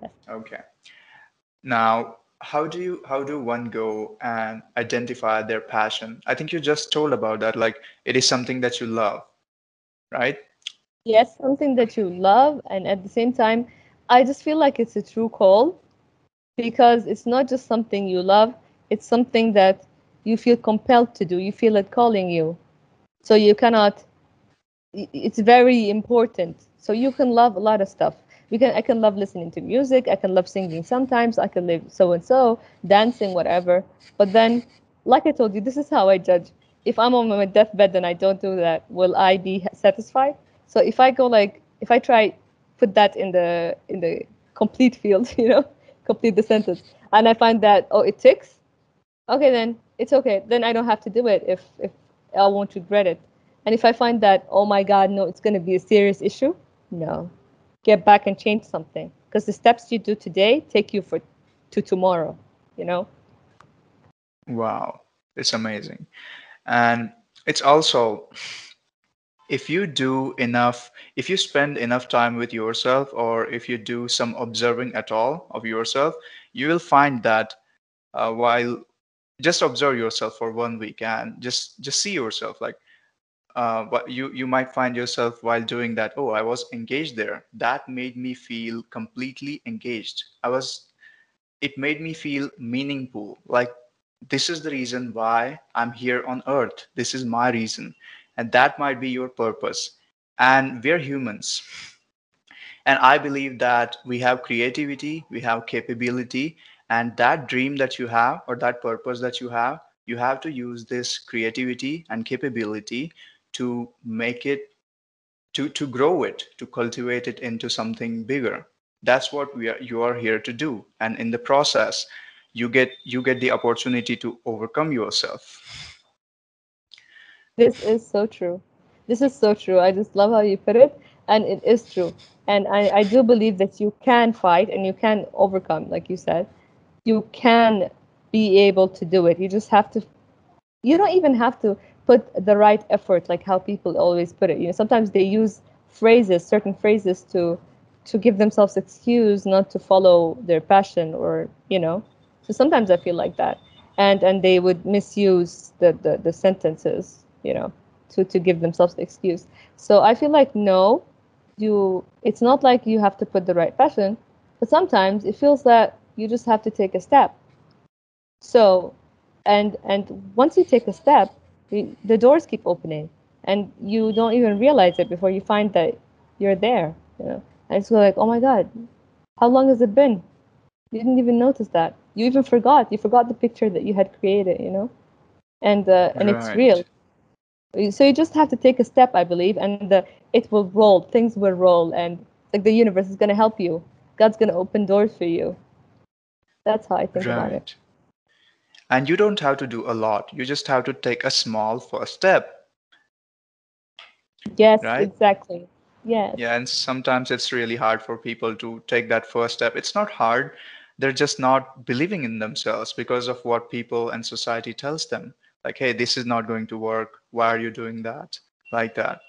Yes. Okay. Now, how do you how do one go and identify their passion? I think you just told about that. Like it is something that you love, right? Yes, something that you love, and at the same time, I just feel like it's a true call because it's not just something you love, it's something that you feel compelled to do. You feel it calling you. So you cannot it's very important. So you can love a lot of stuff. We can I can love listening to music, I can love singing sometimes, I can live so and so, dancing, whatever. But then, like I told you, this is how I judge. If I'm on my deathbed and I don't do that, will I be satisfied? So if I go like if I try put that in the in the complete field, [LAUGHS] you know, complete the sentence, and I find that oh it ticks, okay then it's okay. Then I don't have to do it if if I won't regret it. And if I find that oh my god no it's going to be a serious issue, no, get back and change something because the steps you do today take you for to tomorrow. You know. Wow, it's amazing. And it's also if you do enough, if you spend enough time with yourself, or if you do some observing at all of yourself, you will find that uh, while just observe yourself for one week and just just see yourself like uh, what you you might find yourself while doing that oh i was engaged there. That made me feel completely engaged. I was it made me feel meaningful. Like this is the reason why i'm here on earth. This is my reason and that might be your purpose. And we're humans. And i believe that we have creativity we have capability and that dream that you have or that purpose that you have you have to use this creativity and capability to make it to to grow it to cultivate it into something bigger. That's what we are you are here to do. And in the process you get you get the opportunity to overcome yourself This is so true. This is so true. I just love how you put it, and it is true. And I, I do believe that you can fight and you can overcome, like you said. You can be able to do it. You just have to. You don't even have to put the right effort, like how people always put it. You know, sometimes they use phrases, certain phrases, to to give themselves excuse not to follow their passion, or you know. So sometimes I feel like that, and and they would misuse the the, the sentences, you know, to to give themselves the excuse. So I feel like no, you. It's not like you have to put the right passion, but sometimes it feels that you just have to take a step. So, and and once you take a step, the, doors keep opening, and you don't even realize it before you find that you're there. You know, and it's like, oh my God, how long has it been? You didn't even notice that. You even forgot. You forgot the picture that you had created. You know, and uh, and it's real. So you just have to take a step, I believe, and uh, it will roll. Things will roll, and like the universe is gonna help you. God's gonna open doors for you. That's how I think about it. and you don't have to do a lot you just have to take a small first step Yes, right exactly. Yes. yeah and sometimes it's really hard for people to take that first step it's not hard they're just not believing in themselves because of what people and society tells them like hey this is not going to work why are you doing that like that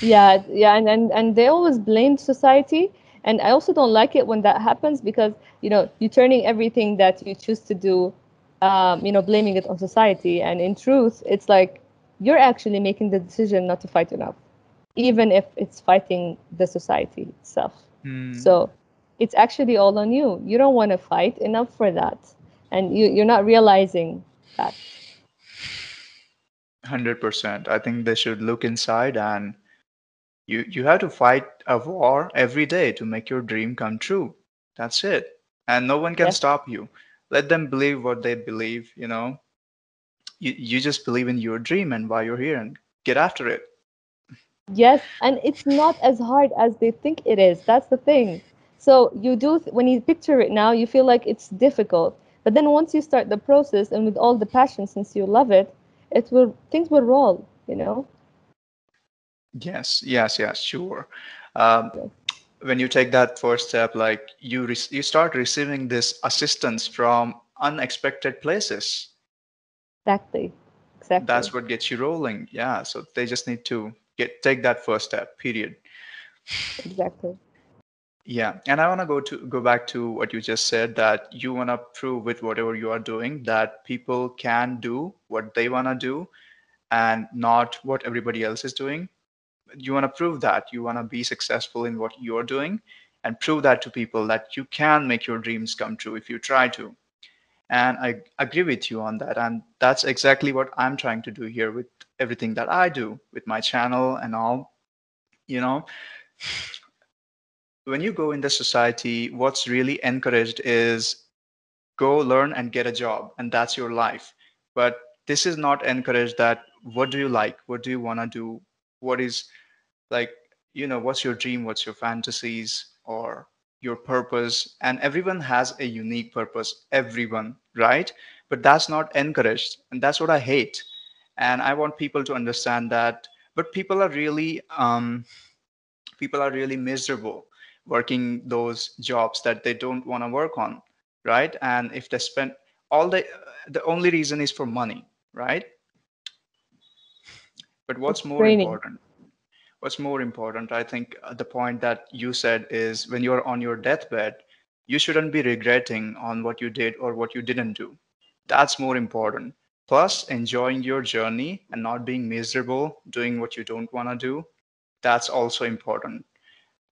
Yeah, yeah, and, and and they always blame society, and I also don't like it when that happens because you know you're turning everything that you choose to do um, you know, blaming it on society. And in truth, it's like you're actually making the decision not to fight enough, even if it's fighting the society itself. Hmm. So it's actually all on you. You don't want to fight enough for that. And you, you're not realizing that. 100%. I think they should look inside and you you have to fight a war every day to make your dream come true. That's it. And no one can Yes. stop you. Let them believe what they believe, you know. You you just believe in your dream and why you're here and get after it. Yes, and it's not as hard as they think it is. That's the thing. So you do th- when you picture it now, you feel like it's difficult. But then once you start the process and with all the passion, since you love it, it will things will roll. You know. Yes, yes, yes, sure. Um, Yes. when you take that first step, like you re- you start receiving this assistance from unexpected places. Exactly. Exactly. That's what gets you rolling. Yeah, so they just need to get take that first step. Period. exactly. Yeah, and I want to go to go back to what you just said that you want to prove with whatever you are doing that people can do what they want to do and not what everybody else is doing. You want to prove that you want to be successful in what you're doing and prove that to people that you can make your dreams come true if you try to. And I agree with you on that. And that's exactly what I'm trying to do here with everything that I do with my channel and all. You know, when you go in the society, what's really encouraged is go learn and get a job, and that's your life. But this is not encouraged that what do you like? What do you want to do? What is like, you know, what's your dream? What's your fantasies or your purpose? And everyone has a unique purpose, everyone, right? But that's not encouraged. And that's what I hate. And I want people to understand that. But people are really, um, people are really miserable working those jobs that they don't want to work on right? And if they spend all the the only reason is for money right? But what's It's more important what's more important i think uh, the point that you said is when you're on your deathbed you shouldn't be regretting on what you did or what you didn't do. That's more important. Plus enjoying your journey and not being miserable doing what you don't want to do that's also important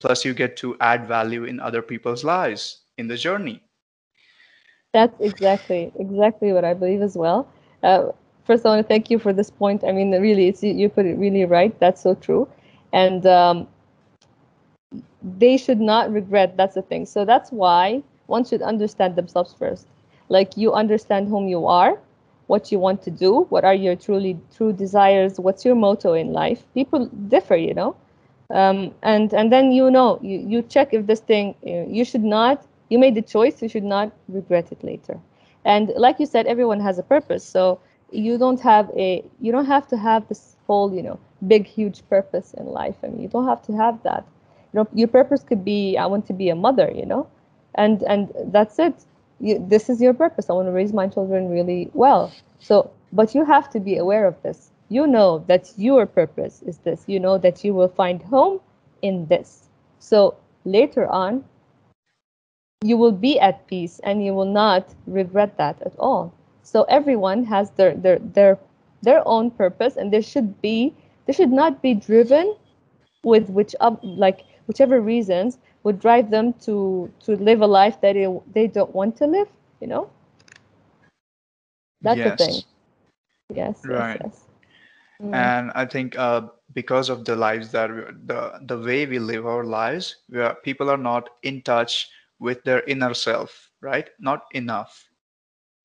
plus you get to add value in other people's lives in the journey That's exactly exactly what I believe as well. Uh, first, I want to thank you for this point. I mean, really, you put it really right. That's so true, and um, they should not regret. That's the thing. So that's why one should understand themselves first. Like you understand whom you are, what you want to do, what are your truly true desires, what's your motto in life. People differ, you know, um, and and then you know you you check if this thing you, you should not you made the choice you should not regret it later. And like you said everyone has a purpose. So you don't have a you don't have to have this whole you know big huge purpose in life. I mean you don't have to have that. You know your purpose could be i want to be a mother you know? And and that's it. You, this is your purpose. I want to raise my children really well. So but you have to be aware of this you know that your purpose is this. You know that you will find home in this. So later on you will be at peace and you will not regret that at all. So everyone has their their their their own purpose and there should be they should not be driven with which up like whichever reasons would drive them to to live a life that they, they don't want to live you know? That's the thing. Yes yes yes yes Mm. and i think uh, because of the lives that we, the the way we live our lives we are, people are not in touch with their inner self right not enough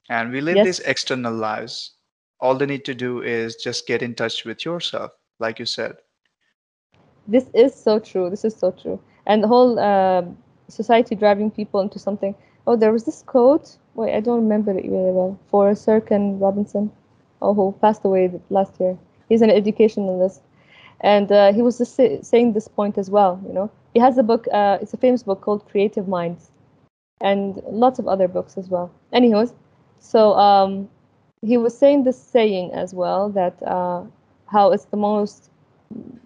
and we live yes these external lives all they need to do is just get in touch with yourself like you said This is so true. This is so true. And the whole um society driving people into something. Oh, there was this quote. Wait, I don't remember it really well. For Sir Ken Robinson, oh, who passed away last year. He's an educationalist, and uh, he was just say, saying this point as well. You know, he has a book. Uh, it's a famous book called Creative Minds, and lots of other books as well. Anyways, so um, he was saying this saying as well that uh, how it's the most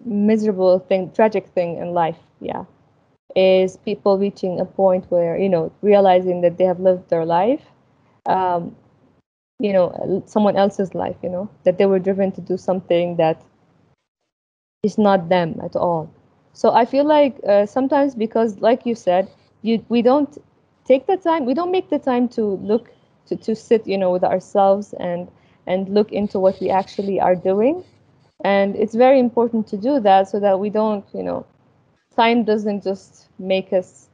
miserable thing, tragic thing in life, yeah, is people reaching a point where, you know, realizing that they have lived their life, um, you know someone else's life you know that they were driven to do something that is not them at all. So i feel like uh, sometimes because like you said you we don't take the time we don't make the time to look to, to sit you know with ourselves and and look into what we actually are doing. And it's very important to do that so that we don't you know time doesn't just make us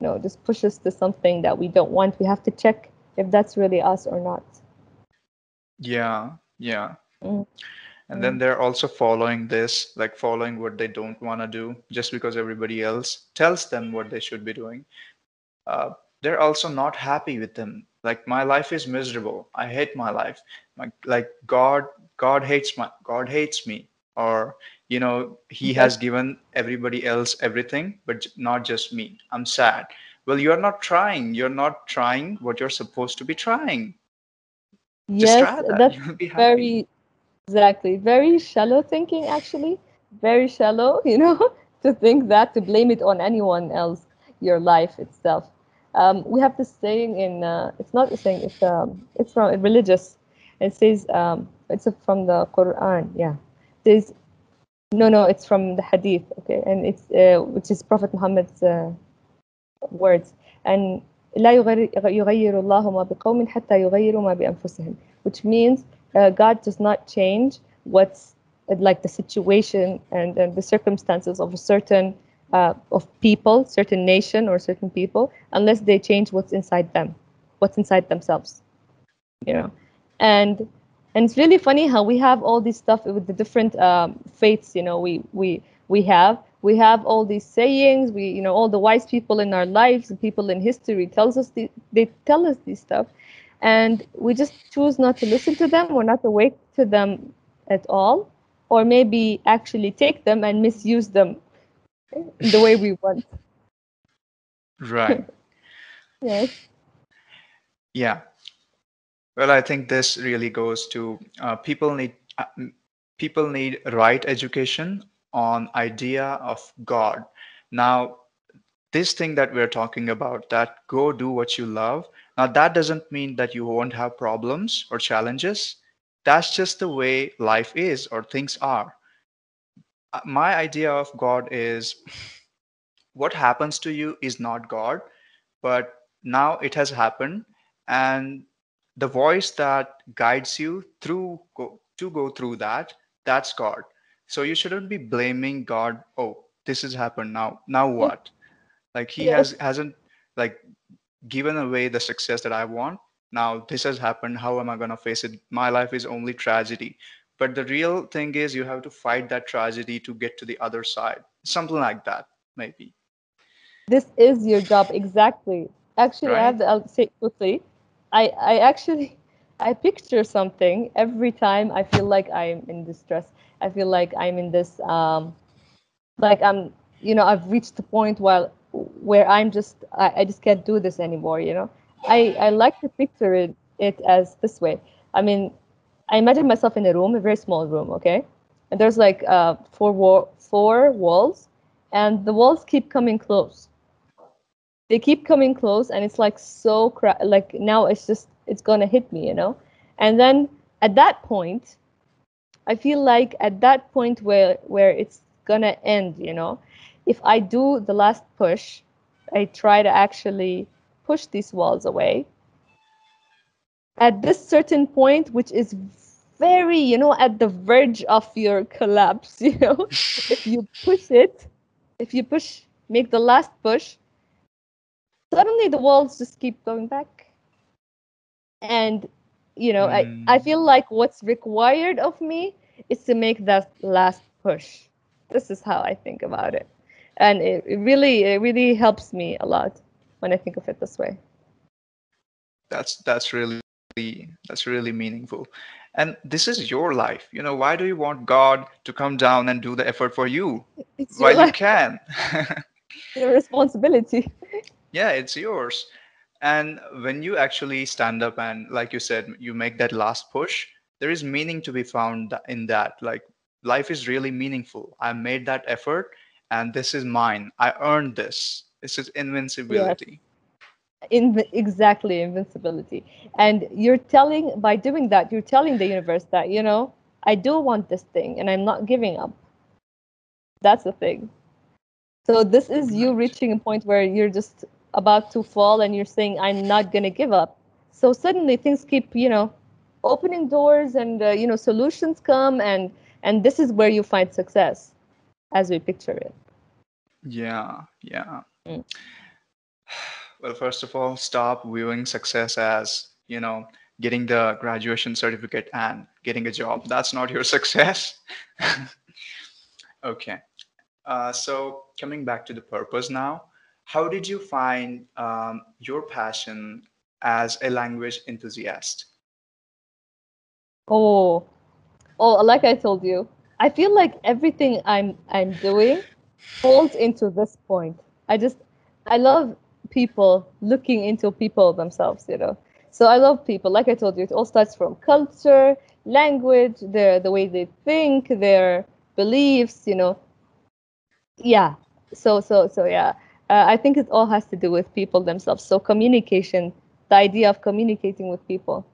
you know just push us to something that we don't want. We have to check if that's really us or not Yeah, yeah. Mm. And then they're also following this, like following what they don't want to do just because everybody else tells them what they should be doing. Uh, they're also not happy with them. Like my life is miserable. I hate my life. My, like God, God hates my, God hates me. Or you know, He Okay. has given everybody else everything, but not just me. I'm sad. Well, you're not trying. You're not trying what you're supposed to be trying. Yes that. that's You'll be happy. very exactly very shallow thinking actually very shallow [LAUGHS] you know to think that to blame it on anyone else your life itself um, we have this saying in uh, it's not a saying it's um it's from religious it says um it's from the quran yeah it says no no it's from the hadith okay and it's uh, which is prophet muhammad's uh, words and لا يغير يغير الله ما بقوم حتى يغيروا ما بأنفسهم which means uh, God does not change what's uh, like the situation and, and the circumstances of a certain uh, of people certain nation or certain people unless they change what's inside them what's inside themselves you know and and it's really funny how we have all this stuff with the different um, faiths you know we we we have we have all these sayings we you know all the wise people in our lives and people in history tells us the, they tell us this stuff and we just choose not to listen to them or not awake to them at all or maybe actually take them and misuse them the way we [LAUGHS] want Right. [LAUGHS] yes Yeah. Well, I think this really goes to uh, people need uh, people need right education on idea of God. Now, this thing that we're talking about, that go do what you love. Now, that doesn't mean that you won't have problems or challenges. That's just the way life is or things are. Uh, My idea of God is [LAUGHS] what happens to you is not God, but now it has happened, and the voice that guides you through go, to go through that, that's God. So you shouldn't be blaming God. Oh, this has happened now. Now what? Like he yes has hasn't like given away the success that I want. Now this has happened. How am I gonna face it? My life is only tragedy. But the real thing is you have to fight that tragedy to get to the other side. Something like that, maybe. This is your job, exactly. Actually, I have to I'll say quickly. I I actually [LAUGHS] I picture something every time I feel like I'm in distress. I feel like I'm in this um like I'm you know I've reached the point where where I'm just I, I just can't do this anymore. You know, I I like to picture it it as this way. I mean, I imagine myself in a room, a very small room, okay, and there's like uh four wa- four walls, and the walls keep coming close they keep coming close and it's like so cra- like now it's just it's gonna hit me you know and then at that point i feel like at that point where where it's gonna end you know? If i do the last push i try to actually push these walls away. At this certain point which is very you know at the verge of your collapse [LAUGHS] you know? If you push it if you push make the last push suddenly the walls just keep going back. And you know i i Mm, feel like what's required of me is to make that last push this is how i think about it and it, it really it really helps me a lot when i think of it this way that's that's really that's really meaningful. And this is your life. You know, why do you want God to come down and do the effort for you it's while you can? [LAUGHS] your responsibility [LAUGHS] yeah, it's yours. And when you actually stand up and, like you said, you make that last push, there is meaning to be found in that. Like, life is really meaningful. I made that effort, and this is mine. I earned this. This is yes invincibility. in exactly invincibility and you're telling by doing that you're telling the universe that you know i do want this thing and i'm not giving up that's the thing so this is you reaching a point where you're just about to fall and you're saying i'm not going to give up so suddenly things keep you know opening doors and uh, you know solutions come and and this is where you find success as we picture it Yeah, yeah. Mm. [SIGHS] Well, first of all, stop viewing success as, you know, getting the graduation certificate and getting a job. That's not your [LAUGHS] success. [LAUGHS] Okay. Uh, so coming back to the purpose now, how did you find um, your passion as a language enthusiast? oh oh like i told you i feel like everything i'm i'm doing falls into this point. I just i love people looking into people themselves you know. So i love people. Like i told you it all starts from culture language their the way they think their beliefs you know. Yeah. So so so yeah uh, i think it all has to do with people themselves. So communication the idea of communicating with people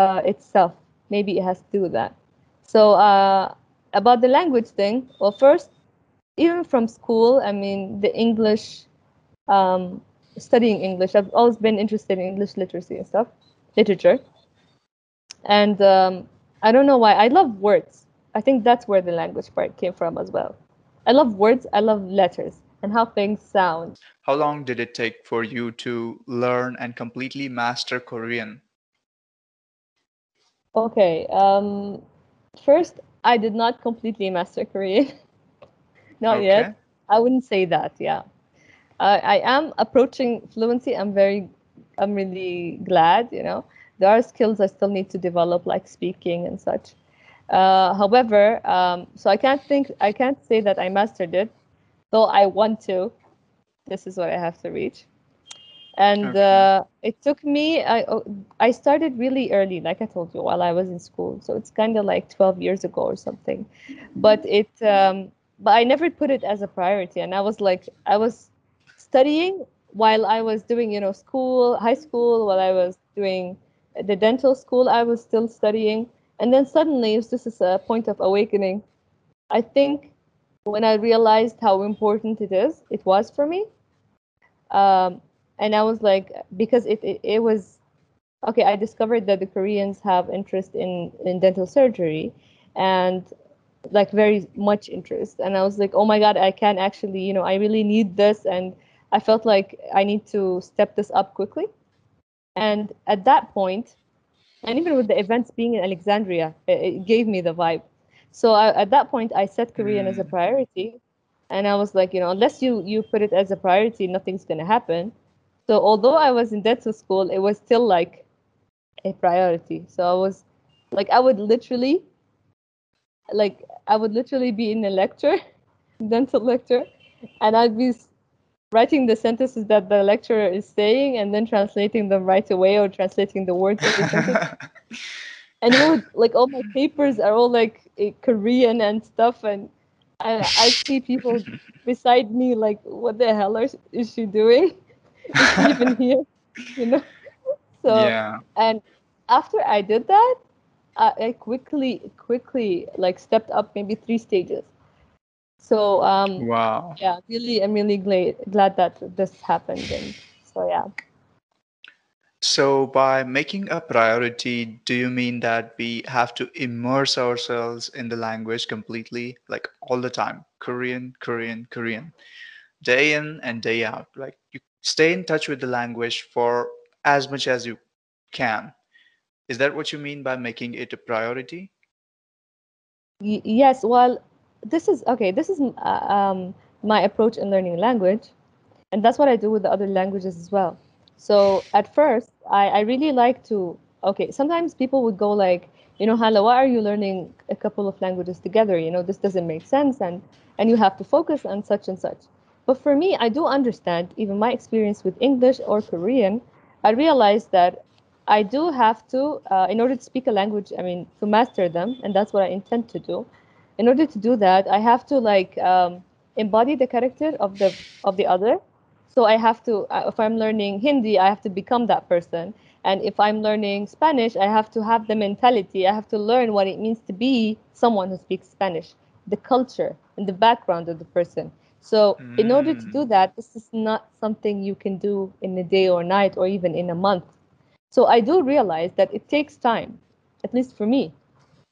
uh, itself maybe it has to do with that. So uh, about the language thing well first even from school i mean the english um, studying english i've always been interested in english literacy and stuff literature. And um, i don't know why i love words. I think that's where the language part came from as well. I love words i love letters and how things sound How long did it take for you to learn and completely master Korean? okay um, first i did not completely master korean [LAUGHS] not yet Okay. i wouldn't say that yeah I I am approaching fluency. I'm very, I'm really glad. You know, there are skills I still need to develop, like speaking and such. Uh, however, um, so I can't think, I can't say that I mastered it, though I want to. This is what I have to reach. And Okay. uh, it took me. I oh, I started really early, like I told you, while I was in school. So it's kind of like 12 years ago or something. But it, um, but I never put it as a priority. And I was like, I was studying while I was doing, you know, school, high school, while I was doing the dental school, I was still studying. And then suddenly, it's just a point of awakening. I think when I realized how important it is, it was for me. Um, and I was like, because it, it, it was okay, I discovered that the Koreans have interest in, in dental surgery and like very much interest. And I was like, oh my God, I can actually, you know, I really need this. And I felt like I need to step this up quickly. And at that point, and even with the events being in Alexandria, it, it gave me the vibe. So I, at that point, I set Korean as a Hmm. priority. And I was like, you know, unless you, you put it as a priority, nothing's going to happen. So although I was in dental school, it was still like a priority. So I was like, I would literally, like, I would literally be in a lecture, [LAUGHS] dental lecture, and I'd be writing the sentences that the lecturer is saying and then translating them right away or translating the words of the sentence. And it would, like, all my papers are all like eh, Korean and stuff. And I, I see people beside me, like, what the hell are, is she doing? [LAUGHS] Is she even here? [LAUGHS] You know? So, Yeah. and after I did that, I, I quickly, quickly like stepped up maybe three stages. So, um, Wow. yeah, really, I'm really glad glad that this happened. And so, yeah, So, by making a priority, do you mean that we have to immerse ourselves in the language completely, like all the time? Korean, Korean, Korean, day in and day out. Like you stay in touch with the language for as much as you can. Is that what you mean by making it a priority? y- yes. Well, this is okay. This is uh, um my approach in learning language. and that's what I do with the other languages as well. So at first, I, I really like to. Okay, sometimes people would go like, you know, Hala, why are you learning a couple of languages together? You know, this doesn't make sense, and and you have to focus on such and such. But for me, I do understand. Even my experience with English or Korean, I realized that I do have to, uh, in order to speak a language, I mean, to master them, and that's what I intend to do. In order to do that, I have to like um, embody the character of the of the other So I have to, uh, if I'm learning Hindi, I have to become that person. And if I'm learning Spanish, I have to have the mentality. I have to learn what it means to be someone who speaks Spanish, the culture and the background of the person. So, in order to do Mm. that, this is not something you can do in a day or night or even in a month. So, I do realize that it takes time, at least for me.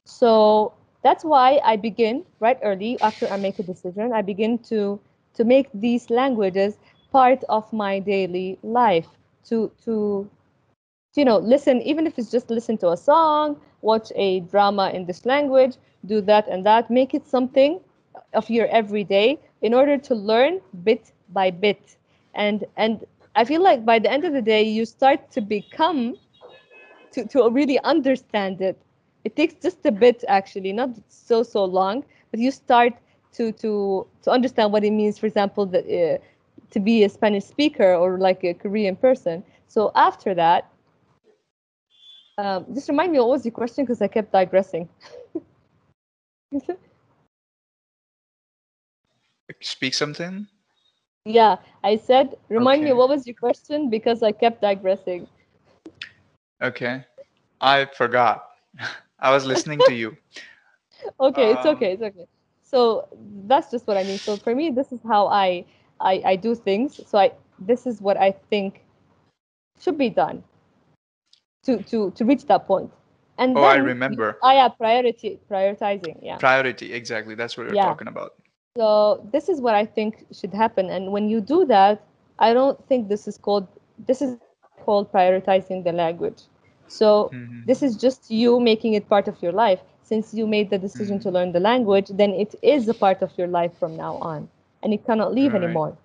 So, that's why I begin right early after I make a decision. I begin to to make these languages part of my daily life. To to you know listen, even if it's just listen to a song, watch a drama in this language, do that and that, make it something of your everyday in order to learn bit by bit. And and I feel like by the end of the day, you start to become to, to really understand it it takes just a bit actually not so so long but you start to to to understand what it means for example that uh, to be a spanish speaker or like a korean person so after that um, just remind me what was your question because i kept digressing [LAUGHS] Speak something. yeah i said remind me what was your question because i kept digressing Okay. I forgot. [LAUGHS] I was listening to you. [LAUGHS] okay it's Um, okay it's okay so that's just what i mean so for me this is how i i, I do things so i this is what i think should be done to to to reach that point. and oh, I remember. i have priority prioritizing yeah Priority. Exactly. That's what we're yeah talking about. so this is what i think should happen and when you do that i don't think this is called this is called prioritizing the language so hmm this is just you making it part of your life since you made the decision to hmm learn the language then it is a part of your life from now on and you cannot leave Right. anymore.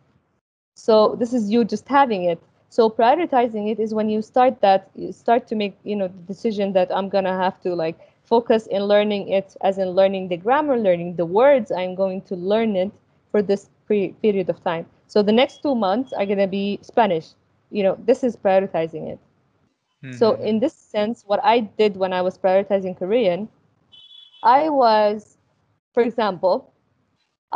So this is you just having it. So prioritizing it is when you start that you start to make you know the decision that i'm gonna have to like focus in learning it as in learning the grammar learning the words. I'm going to learn it for this pre- period of time. So the next two months are going to be spanish. You know this is prioritizing it. So hmm in this sense what i did when i was prioritizing korean i was for example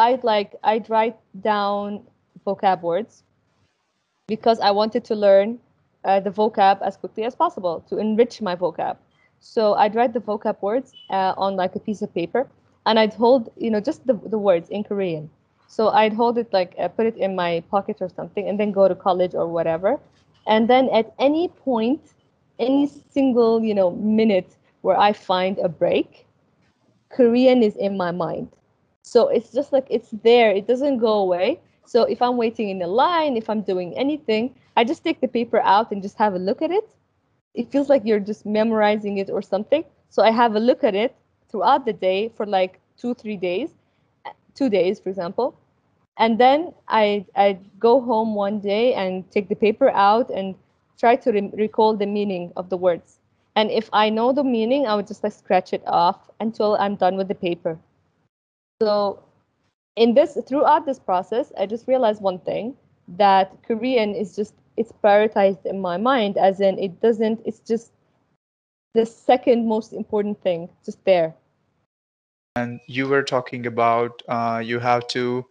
i'd like i'd write down vocab words because I wanted to learn uh, the vocab as quickly as possible to enrich my vocab. So I'd write the vocab words uh, on like a piece of paper, and I'd hold, you know, just the, the words in Korean. So I'd hold it like uh, put it in my pocket or something, and then go to college or whatever. And then at any point, any single, you know, minute where I find a break, Korean is in my mind. So it's just like it's there, it doesn't go away. So if I'm waiting in a line, if I'm doing anything, I just take the paper out and just have a look at it. It feels like you're just memorizing it or something. So I have a look at it throughout the day for like two, three days, two days, for example. And then I I go home one day and take the paper out and try to re- recall the meaning of the words. And if I know the meaning, I would just like scratch it off until I'm done with the paper. So in this throughout this process, I just realized one thing that Korean is just it's prioritized in my mind as in it doesn't it's just the second most important thing just there. And you were talking about uh, you have to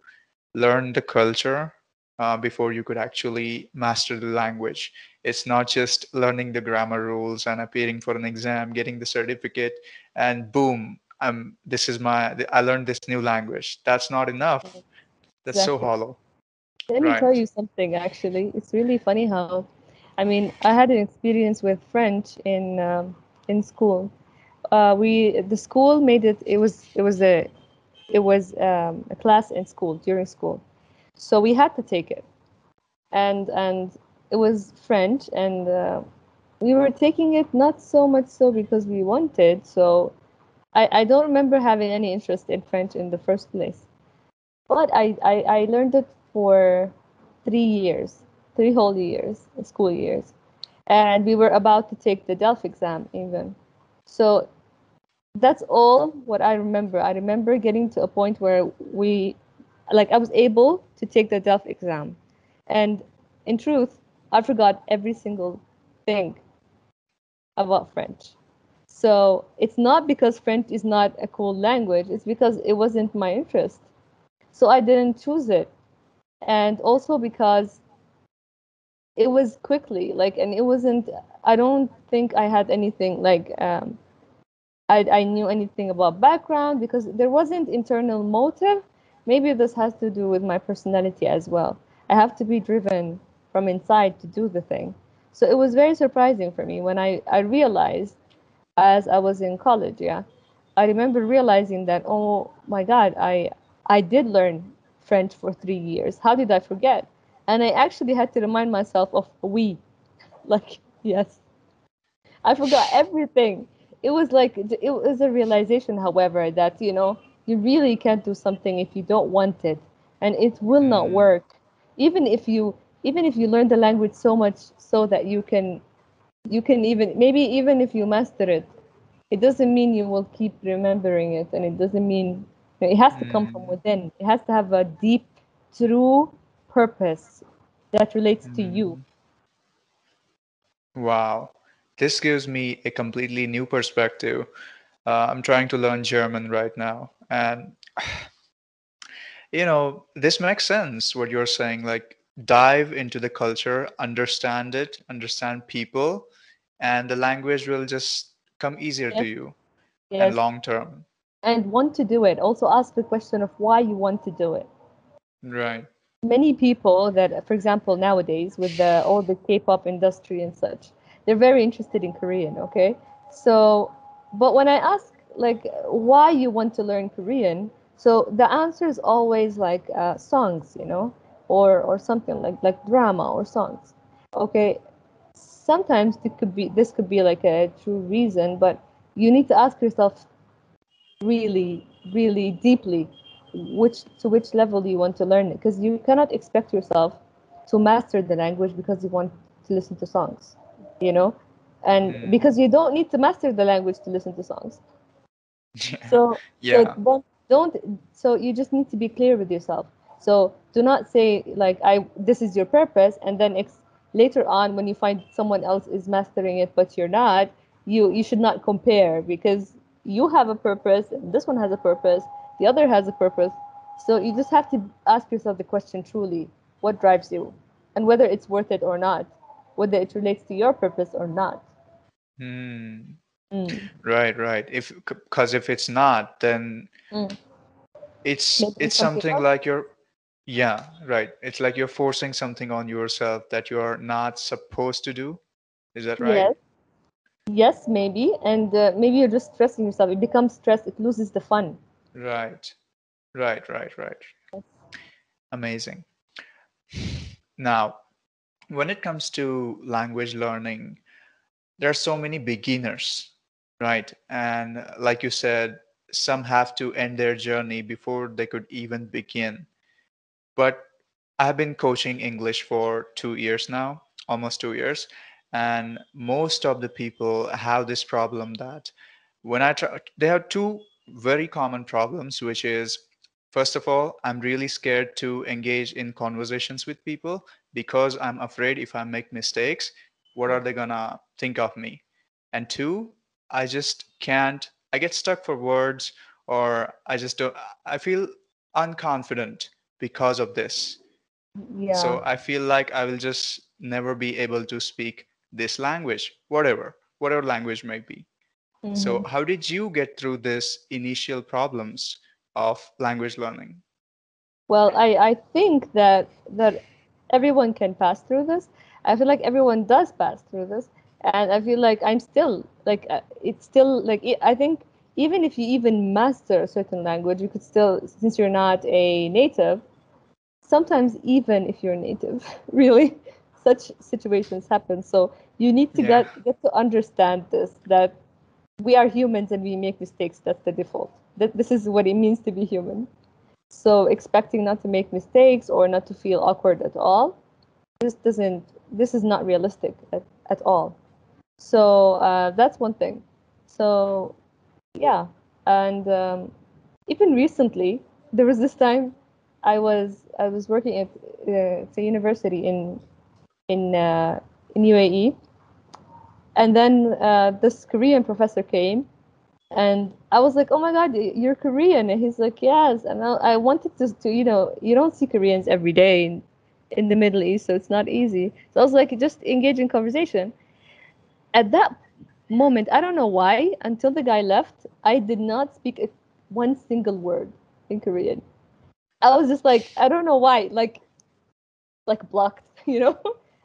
learn the culture uh, before you could actually master the language. It's not just learning the grammar rules and appearing for an exam, getting the certificate, and boom, I'm this is my I learned this new language. That's not enough. That's so hollow, Let me tell you something actually. It's really funny how I mean, I had an experience with French in um, in school. Uh, we the school made it it was it was a it was um, a class in school during school. So we had to take it. and and it was French, and uh, we were taking it not so much so because we wanted. So I, I don't remember having any interest in French in the first place. But I, I, I learned it for three years, three whole years, school years. And we were about to take the DELF exam even. So that's all what I remember. I remember getting to a point where we, like, I was able to take the DELF exam. And in truth, I forgot every single thing about French. So it's not because French is not a cool language, it's because it wasn't my interest. So I didn't choose it. And also because it was quickly like and it wasn't i don't think i had anything like um I, I knew anything about background because there wasn't internal motive maybe this has to do with my personality as well i have to be driven from inside to do the thing so it was very surprising for me when i i realized as i was in college yeah i remember realizing that oh my god i i did learn french for three years how did i forget and I actually had to remind myself of we. [LAUGHS] Like, yes. I forgot everything. It was like it was a realization, however, that you know, you really can't do something if you don't want it. And it will not Mm, work. Even if you even if you learn the language so much so that you can you can even maybe even if you master it, it doesn't mean you will keep remembering it and it doesn't mean it has to come from mm, within. It has to have a deep, true purpose that relates to you. mm. Wow. This gives me a completely new perspective. Uh, I'm trying to learn German right now. And, [SIGHS] you know, this makes sense what you're saying. Like, dive into the culture, understand it, understand people, and the language will just come easier to Yes, you and long term. And want to do it. Also ask the question of why you want to do it. Right. Many people that, for example, nowadays with the all the K-pop industry and such, they're very interested in Korean, okay? So, but when I ask like why you want to learn Korean, so the answer is always like uh, songs, you know, or or something like like drama or songs. Okay, sometimes it could be this could be like a true reason, but you need to ask yourself really, really deeply which to which level you want to learn it because you cannot expect yourself to master the language because you want to listen to songs, you know, and Mm. because you don't need to master the language to listen to songs. Yeah. [LAUGHS] So so Yeah. don't don't so you just need to be clear with yourself. So do not say like I this is your purpose and then ex- later on when you find someone else is mastering it but you're not, you you should not compare because you have a purpose, this one has a purpose, the other has a purpose. So you just have to ask yourself the question truly, what drives you and whether it's worth it or not, whether it relates to your purpose or not. Hmm. Mm. Right, right. If because if it's not, then Mm. it's Maybe it's something something like you're yeah, right. It's like you're forcing something on yourself that you are not supposed to do. Is that right? Yes. Yes, maybe, and uh, maybe you're just stressing yourself. It becomes stress. It loses the fun. Right. Right, right, right. Yes. Amazing. Now, when it comes to language learning, there are so many beginners, right? And like you said, some have to end their journey before they could even begin. But I've been coaching English for two years now, almost two years. And most of the people have this problem that when I try, they have two very common problems, which is first of all, I'm really scared to engage in conversations with people because I'm afraid if I make mistakes, what are they gonna think of me? And two, I just can't, I get stuck for words or I just don't, I feel unconfident because of this. Yeah. So I feel like I will just never be able to speak this language, whatever, whatever language may be. So hmm how did you get through this initial problems of language learning? Well, I I think that that everyone can pass through this. I feel like everyone does pass through this, and I feel like I'm still like uh, it's still like i I think even if you even master a certain language, you could still since you're not a native, sometimes even if you're native [LAUGHS] really such situations happen. So you need to Yeah. get get to understand this that we are humans and we make mistakes. That's the default. That this is what it means to be human. So expecting not to make mistakes or not to feel awkward at all this doesn't this is not realistic at, at all. So uh, that's one thing. So yeah. And um, even recently there was this time i was i was working at uh, a university in in uh, in uae and then uh, this korean professor came and i was like oh my god you're korean and he's like yes and i, I wanted to, to you know you don't see koreans every day in the Middle East, so it's not easy. So I was like, just engage in conversation. At that moment, I don't know why, until the guy left, I did not speak one single word in Korean. I was just like, I don't know why, like, like blocked, [LAUGHS] you know.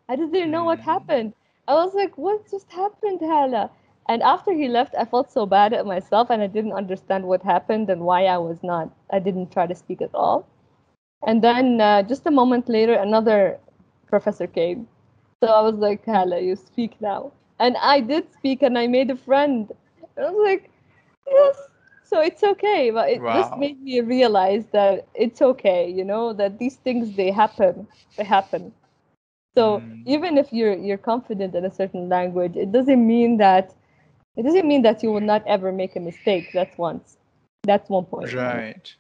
I just didn't know what Mm. happened. I was like, what just happened, Hala? And after he left, I felt so bad at myself, and I didn't understand what happened and why I was not. I didn't try to speak at all. And then uh, just a moment later, another professor came. So I was like, Hala, you speak now. And I did speak, and I made a friend. I was like, yes. So it's okay, but it just made me realize that it's okay, you know, that these things they happen, they happen. So Mm. even if you're you're confident in a certain language, it doesn't mean that it doesn't mean that you will not ever make a mistake. That's once. That's one point. Right.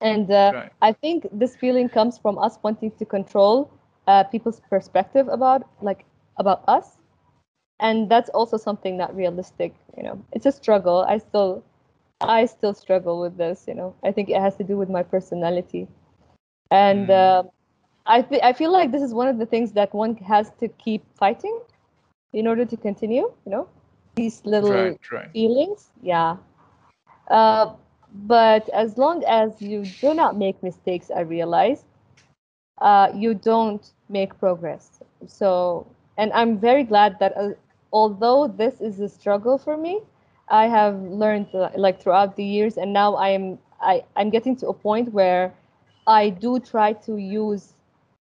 And uh, Right. I think this feeling comes from us wanting to control uh, people's perspective about like about us, and that's also something not realistic. You know, it's a struggle. I still, I still struggle with this. You know, I think it has to do with my personality, and Mm. uh, I th- I feel like this is one of the things that one has to keep fighting in order to continue. You know, these little Right. Right. feelings. Yeah. Uh, but as long as you do not make mistakes, I realize, uh, you don't make progress. So, and I'm very glad that uh, although this is a struggle for me, I have learned like throughout the years, and now I am I I'm getting to a point where I do try to use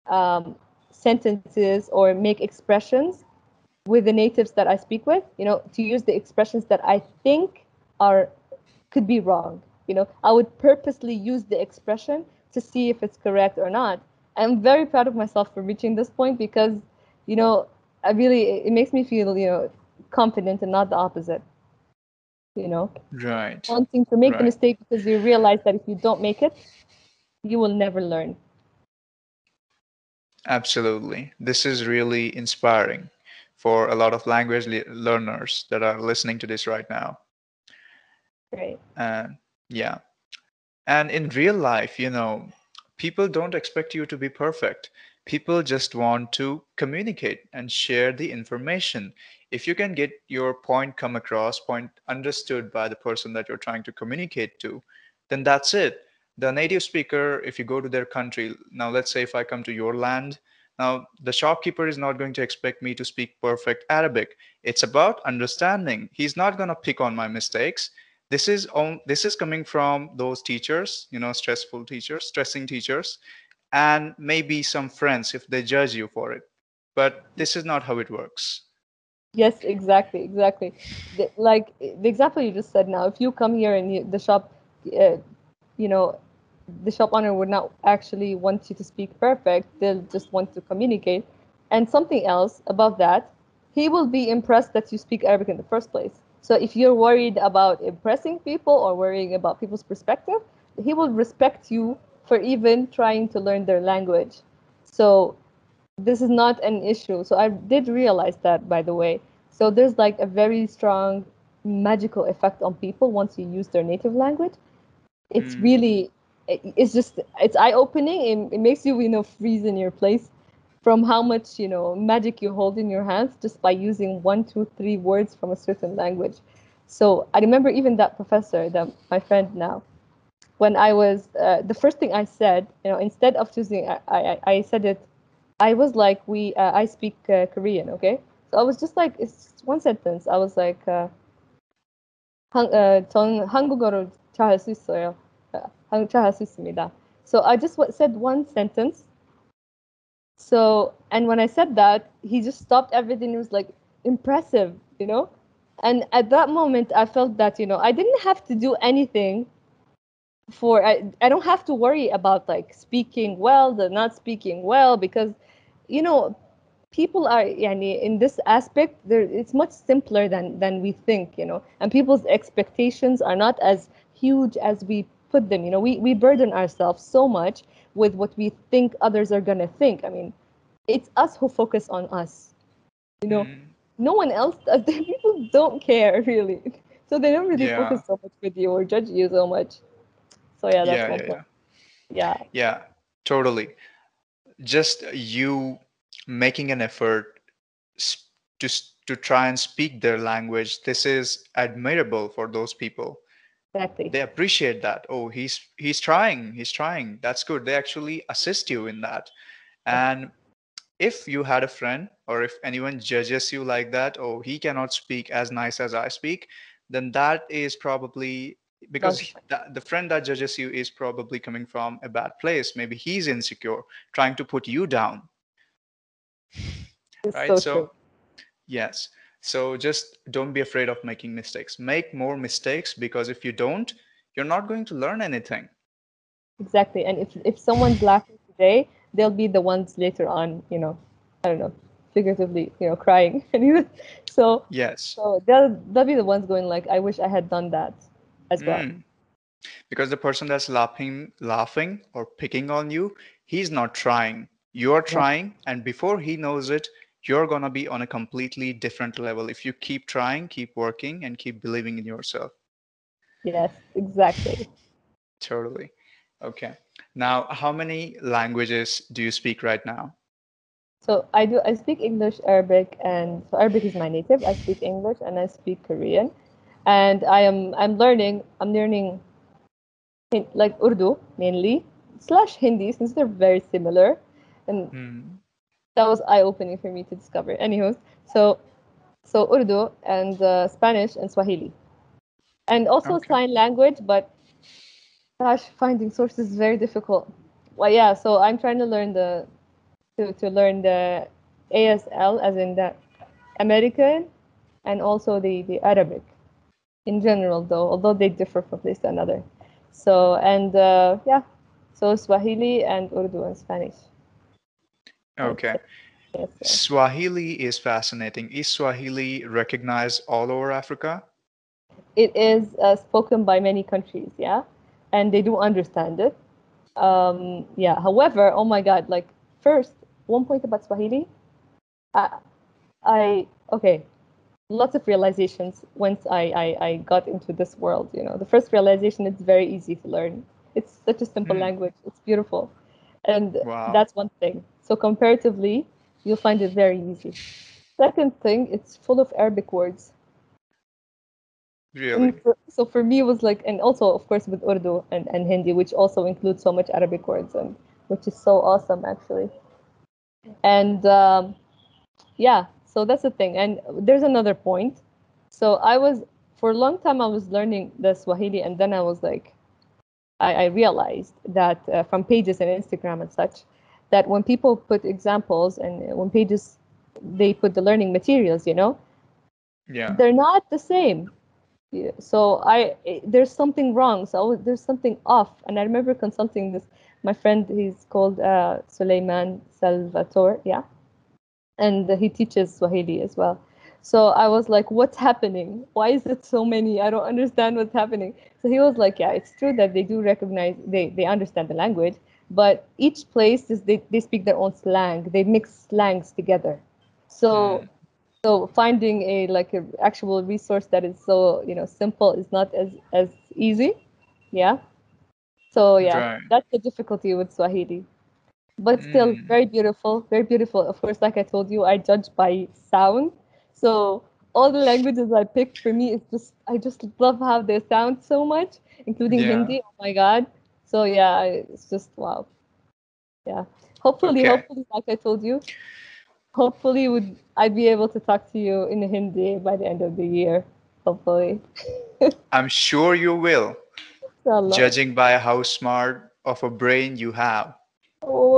um, sentences or make expressions with the natives that I speak with. You know, to use the expressions that I think are could be wrong. You know, I would purposely use the expression to see if it's correct or not. I'm very proud of myself for reaching this point because, you know, I really it makes me feel you know confident and not the opposite. You know, Right. wanting to make the mistake because you realize that if you don't make it, you will never learn. Absolutely. This is really inspiring for a lot of language le- learners that are listening to this right now. Right. And yeah. And in real life, you know, people don't expect you to be perfect. People just want to communicate and share the information. If you can get your point come across, point understood by the person that you're trying to communicate to, then that's it. The native speaker, if you go to their country, now let's say if I come to your land, now the shopkeeper is not going to expect me to speak perfect Arabic. It's about understanding. He's not going to pick on my mistakes this is on this is coming from those teachers you know stressful teachers stressing teachers and maybe some friends if they judge you for it but this is not how it works Yes, exactly, exactly. The, like the example you just said now, if you come here and you, the shop, uh, you know, the shop owner would not actually want you to speak perfect. They'll just want to communicate. And something else above that, he will be impressed that you speak Arabic in the first place. So if you're worried about impressing people or worrying about people's perspective, he will respect you for even trying to learn their language. So this is not an issue. So I did realize that, by the way. So there's like a very strong magical effect on people once you use their native language. It's Mm. really, it's just, it's eye opening. It, it makes you, you know, freeze in your place from how much, you know, magic you hold in your hands just by using one, two, three words from a certain language. So I remember even that professor, that my friend now, when I was, uh, the first thing I said, you know, instead of choosing, I, I, I said it I was like, we, uh, I speak uh, Korean, okay? So I was just like, it's just one sentence. I was like, uh, 한, uh, 전 한국어를 잘할 수 있어요. Uh, 한- 잘할 수 있습니다. So I just wa- said one sentence. So, and when I said that, he just stopped everything. It was like impressive, you know? And at that moment, I felt that, you know, I didn't have to do anything for I, I don't have to worry about like speaking well the not speaking well because you know people are yani, in this aspect there it's much simpler than than we think you know and people's expectations are not as huge as we put them you know. We we burden ourselves so much with what we think others are going to think. I mean it's us who focus on us you know. Mm. no one else does. [LAUGHS] People don't care really. So they don't really Yeah. focus so much with you or judge you so much so yeah that's yeah yeah point. yeah. Yeah. Yeah totally. Just you making an effort to to try and speak their language this is admirable for those people. Exactly. they appreciate that. Oh he's he's trying he's trying. That's good. They actually assist you in that. And if you had a friend or if anyone judges you like that oh he cannot speak as nice as i speak then that is probably because the he- point. that, the friend that judges you is probably coming from a bad place. Maybe he's insecure trying to put you down. It's right? so so yes. So just don't be afraid of making mistakes. Make more mistakes because if you don't you're not going to learn anything. Exactly. And if if someone's laughing today, they'll be the ones later on, you know, I don't know, figuratively, you know, crying. [LAUGHS] So yes. so they'll they'll be the ones going like, I wish I had done that as well. Mm. because the person that's laughing laughing or picking on you he's not trying you're Yeah. trying and before he knows it you're going to be on a completely different level if you keep trying keep working and keep believing in yourself Yes, exactly. totally okay now how many languages do you speak right now So I do I speak English, Arabic, and so Arabic is my native. I speak English and I speak Korean, and I am I'm learning I'm learning like Urdu mainly slash Hindi since they're very similar, and Hmm. that was eye opening for me to discover. Anyways, so so Urdu and uh, Spanish and Swahili, and also Okay. sign language. But gosh, finding sources is very difficult. Well, yeah. So I'm trying to learn the to to learn the ASL as in the American and also the the Arabic in general though, although they differ from place to another. So and uh, yeah, so Swahili and Urdu and Spanish. okay Yes, swahili is fascinating is swahili recognized all over africa it is uh, spoken by many countries, yeah, and they do understand it. Um, yeah. However, oh my God, like first one point about Swahili, I, I okay, lots of realizations once I, I I got into this world. You know, the first realization it's very easy to learn. It's such a simple Hmm. language. It's beautiful, and Wow. that's one thing. So comparatively, you'll find it very easy. Second thing, it's full of Arabic words. really for, so for me, it was like, and also, of course, with Urdu and, and Hindi, which also includes so much Arabic words, and which is so awesome, actually. And um, yeah, so that's the thing. And there's another point. So I was, for a long time, I was learning the Swahili, and then I was like, I, I realized that uh, from pages and Instagram and such, that when people put examples and when pages, they put the learning materials, you know, yeah they're not the same. So I eh, there's something wrong. So there's something off, and I remember consulting this. My friend, he's called uh, Suleiman Salvatore, yeah, and he teaches Swahili as well. So I was like, "What's happening? Why is it so many? I don't understand what's happening." So he was like, "Yeah, it's true that they do recognize they they understand the language, but each place is they they speak their own slang. They mix slangs together. So." Hmm. so finding a like a actual resource that is so you know simple is not as as easy yeah so yeah Right. that's the difficulty with swahili but still Mm. very beautiful very beautiful of course like i told you i judge by sound so all the languages i picked for me is just i just love how they sound so much including Yeah. hindi oh my god so yeah it's just wow yeah hopefully Okay. hopefully like i told you hopefully would I'd be able to talk to you in Hindi by the end of the year. Hopefully. [LAUGHS] i'm sure you will judging by how smart of a brain you have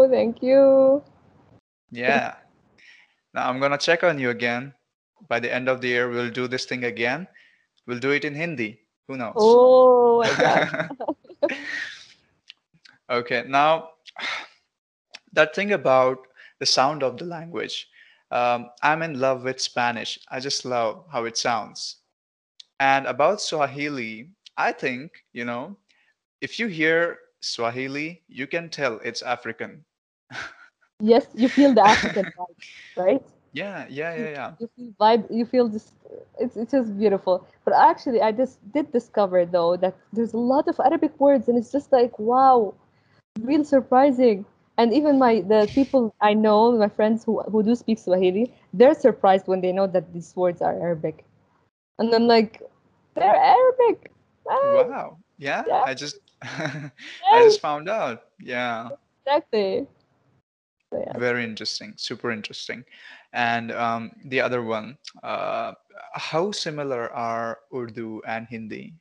Thank you. yeah. Now i'm gonna check on you again. By the end of the year we'll do this thing again. We'll do it in hindi. Who knows? Oh my [LAUGHS] okay now that thing about the sound of the language. Um, i'm in love with spanish. I just love how it sounds. And about swahili i think you know if you hear swahili you can tell it's african Yes, you feel the African [LAUGHS] vibe, right? yeah yeah yeah yeah You feel vibe. You feel just. It's it's just beautiful. But actually, I just did discover though that there's a lot of Arabic words, and it's just like wow, real surprising. and even my the people I know, my friends who who do speak Swahili, they're surprised when they know that these words are Arabic, and I'm like, they're Arabic. Wow. Yeah, yeah, I just [LAUGHS] I just found out. Yeah. exactly. So yeah. Very interesting. Super interesting. And um, the other one, uh, how similar are Urdu and Hindi?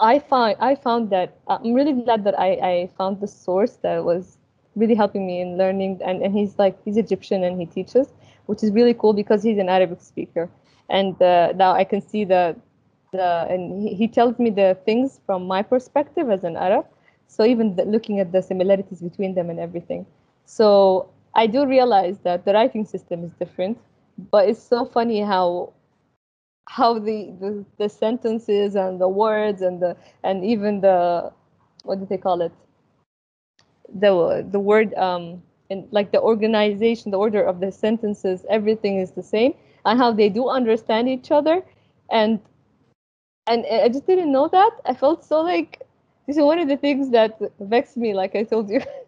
I find I found that uh, I'm really glad that I, I found the source that was really helping me in learning and, and he's like he's Egyptian and he teaches which is really cool because he's an Arabic speaker and uh, now I can see the the and he, he tells me the things from my perspective as an Arab so even the, looking at the similarities between them and everything so I do realize that the writing system is different but it's so funny how how the, the the sentences and the words and the and even the what do they call it? The the word um and like the organization the order of the sentences everything is the same and how they do understand each other and and i just didn't know that. I felt so like this is one of the things that vexed me like i told you [LAUGHS]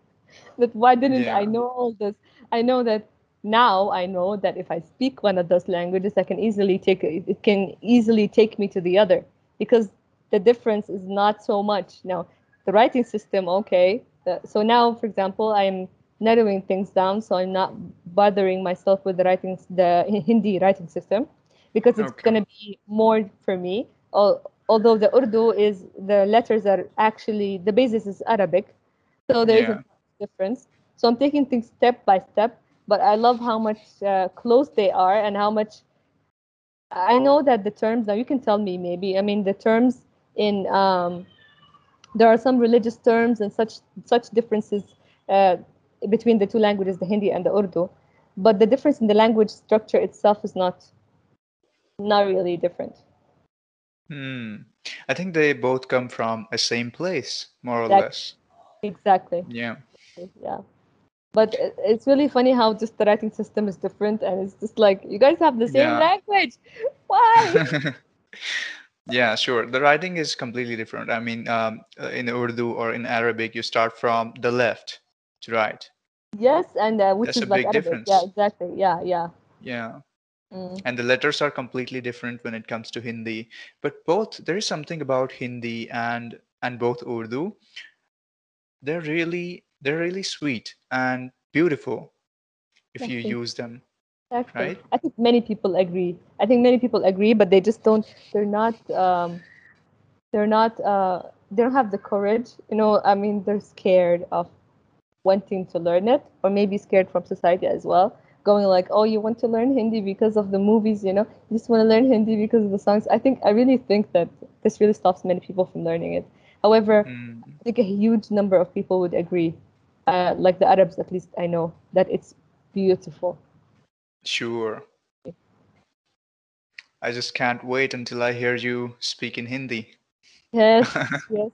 that why didn't I know all this? I know that now I know that if I speak one of those languages, I can easily take it it can easily take me to the other because the difference is not so much. Now, the writing system, okay. so now, for example, I'm narrowing things down, so I'm not bothering myself with the writing, the Hindi writing system, because it's Okay. gonna be more for me. Although the Urdu is the letters are actually the basis is Arabic, so there is a Yeah. Difference. So I'm taking things step by step, but I love how much uh, close they are and how much I know that the terms now you can tell me maybe. I mean the terms in um, there are some religious terms and such such differences uh, between the two languages, the Hindi and the Urdu, but the difference in the language structure itself is not not really different. Hmm. I think they both come from a same place, more or less. exactly, Yeah. Yeah. But it's really funny how just the writing system is different, and it's just like you guys have the same Yeah. language. [LAUGHS] Why? [LAUGHS] Yeah, sure. The writing is completely different. I mean, um, uh, in Urdu or in Arabic, you start from the left to right. Yes, and uh, which That's a is like big Arabic. Yeah, exactly. Yeah, yeah. Yeah. Mm, And the letters are completely different when it comes to Hindi. But both, there is something about Hindi and and both Urdu. They're really they're really sweet and beautiful if you use them, Exactly. right? I think many people agree. I think many people agree, but they just don't. They're not. Um, they're not. Uh, they don't have the courage. You know. I mean, they're scared of wanting to learn it, or maybe scared from society as well. Going like, oh, you want to learn Hindi because of the movies, you know? You just want to learn Hindi because of the songs. I think I really think that this really stops many people from learning it. However, Mm, I think a huge number of people would agree, uh, like the Arabs at least I know, that it's beautiful. sure. I just can't wait until I hear you speak in Hindi. Yes, [LAUGHS] yes.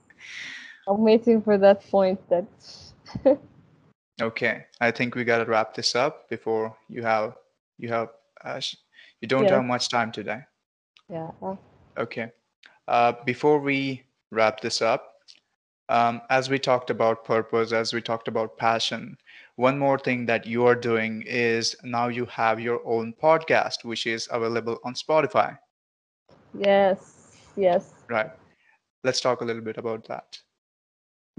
I'm waiting for that point that [LAUGHS] Okay, I think we gotta wrap this up before you have you have uh, you don't have much time today. yeah. Okay. Uh, before we wrap this up, um, as we talked about purpose, as we talked about passion, one more thing that you are doing is now you have your own podcast, which is available on Spotify, Yes, yes. right? Let's talk a little bit about that.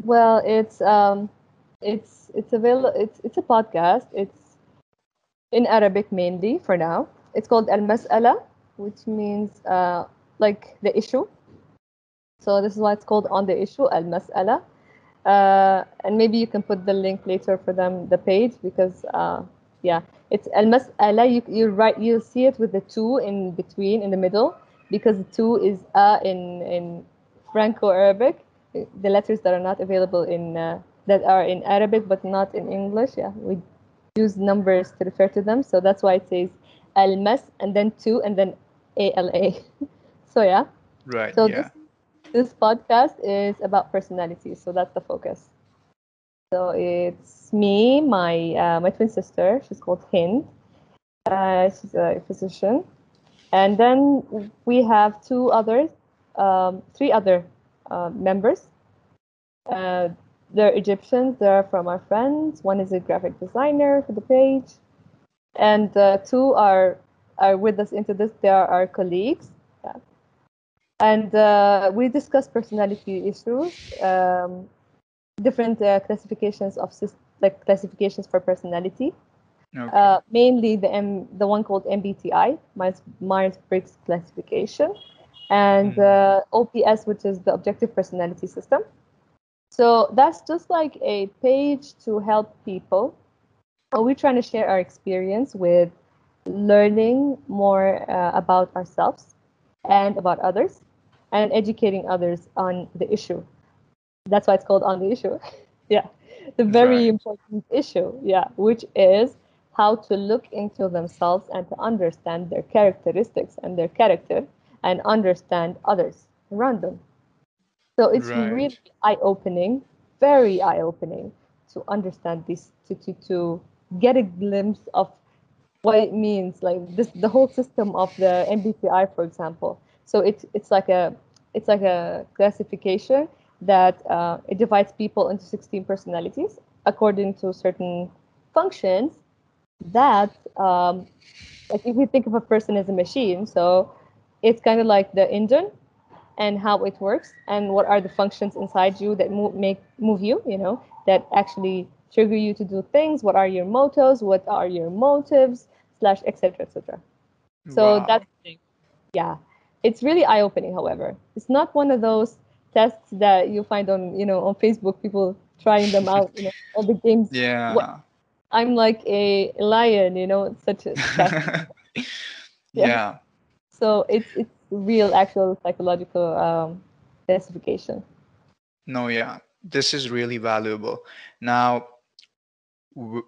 Well, it's um it's it's available it's it's a podcast. It's in Arabic mainly for now. It's called Al Mas'ala, which means uh like the issue. So this is why it's called on the issue, Al Mas'ala. Uh, and maybe you can put the link later for them, the page, because uh, yeah, it's al mas'ala. You you write you'll see it with the two in between in the middle because the two is a in in Franco-Arabic. The letters that are not available in uh, that are in Arabic but not in English. Yeah, we use numbers to refer to them, so that's why it says al mas and then two and then a l a. [LAUGHS] So yeah, Right. so Yeah. this podcast is about personalities, so that's the focus. So it's me, my uh, my twin sister. She's called Hind. Uh, she's a physician, and then we have two others, um, three other uh, members. They're Egyptians. They're from our friends. One is a graphic designer for the page, and two are are with us into this. They are our colleagues. And uh, we discuss personality issues, um, different uh, classifications of like classifications for personality. Okay. Uh, mainly the M, the one called MBTI, Myers Myers Briggs classification, and mm. OPS, which is the Objective Personality System. So that's just like a page to help people. We're trying to share our experience with learning more uh, about ourselves and about others and educating others on the issue. That's why it's called on the issue. [LAUGHS] yeah. The very right. important issue, yeah, which is how to look into themselves and to understand their characteristics and their character and understand others around them. So it's right. really eye opening, very eye opening to understand this, to, to, to get a glimpse of what it means, like this, the whole system of the MBTI, for example. So it's it's like a it's like a classification that uh, it divides people into 16 personalities according to certain functions that um, like if you think of a person as a machine so it's kind of like the engine and how it works and what are the functions inside you that move, make move you you know that actually trigger you to do things. What are your motives what are your motives slash etc etc so wow. that's yeah. It's really eye-opening however. It's not one of those tests that you find on you know on facebook people trying them out you know [LAUGHS] all the games. Yeah. What, i'm like a lion you know such a [LAUGHS] yeah. yeah. So it's it's real actual psychological um, classification. No, yeah, this is really valuable. Now, w-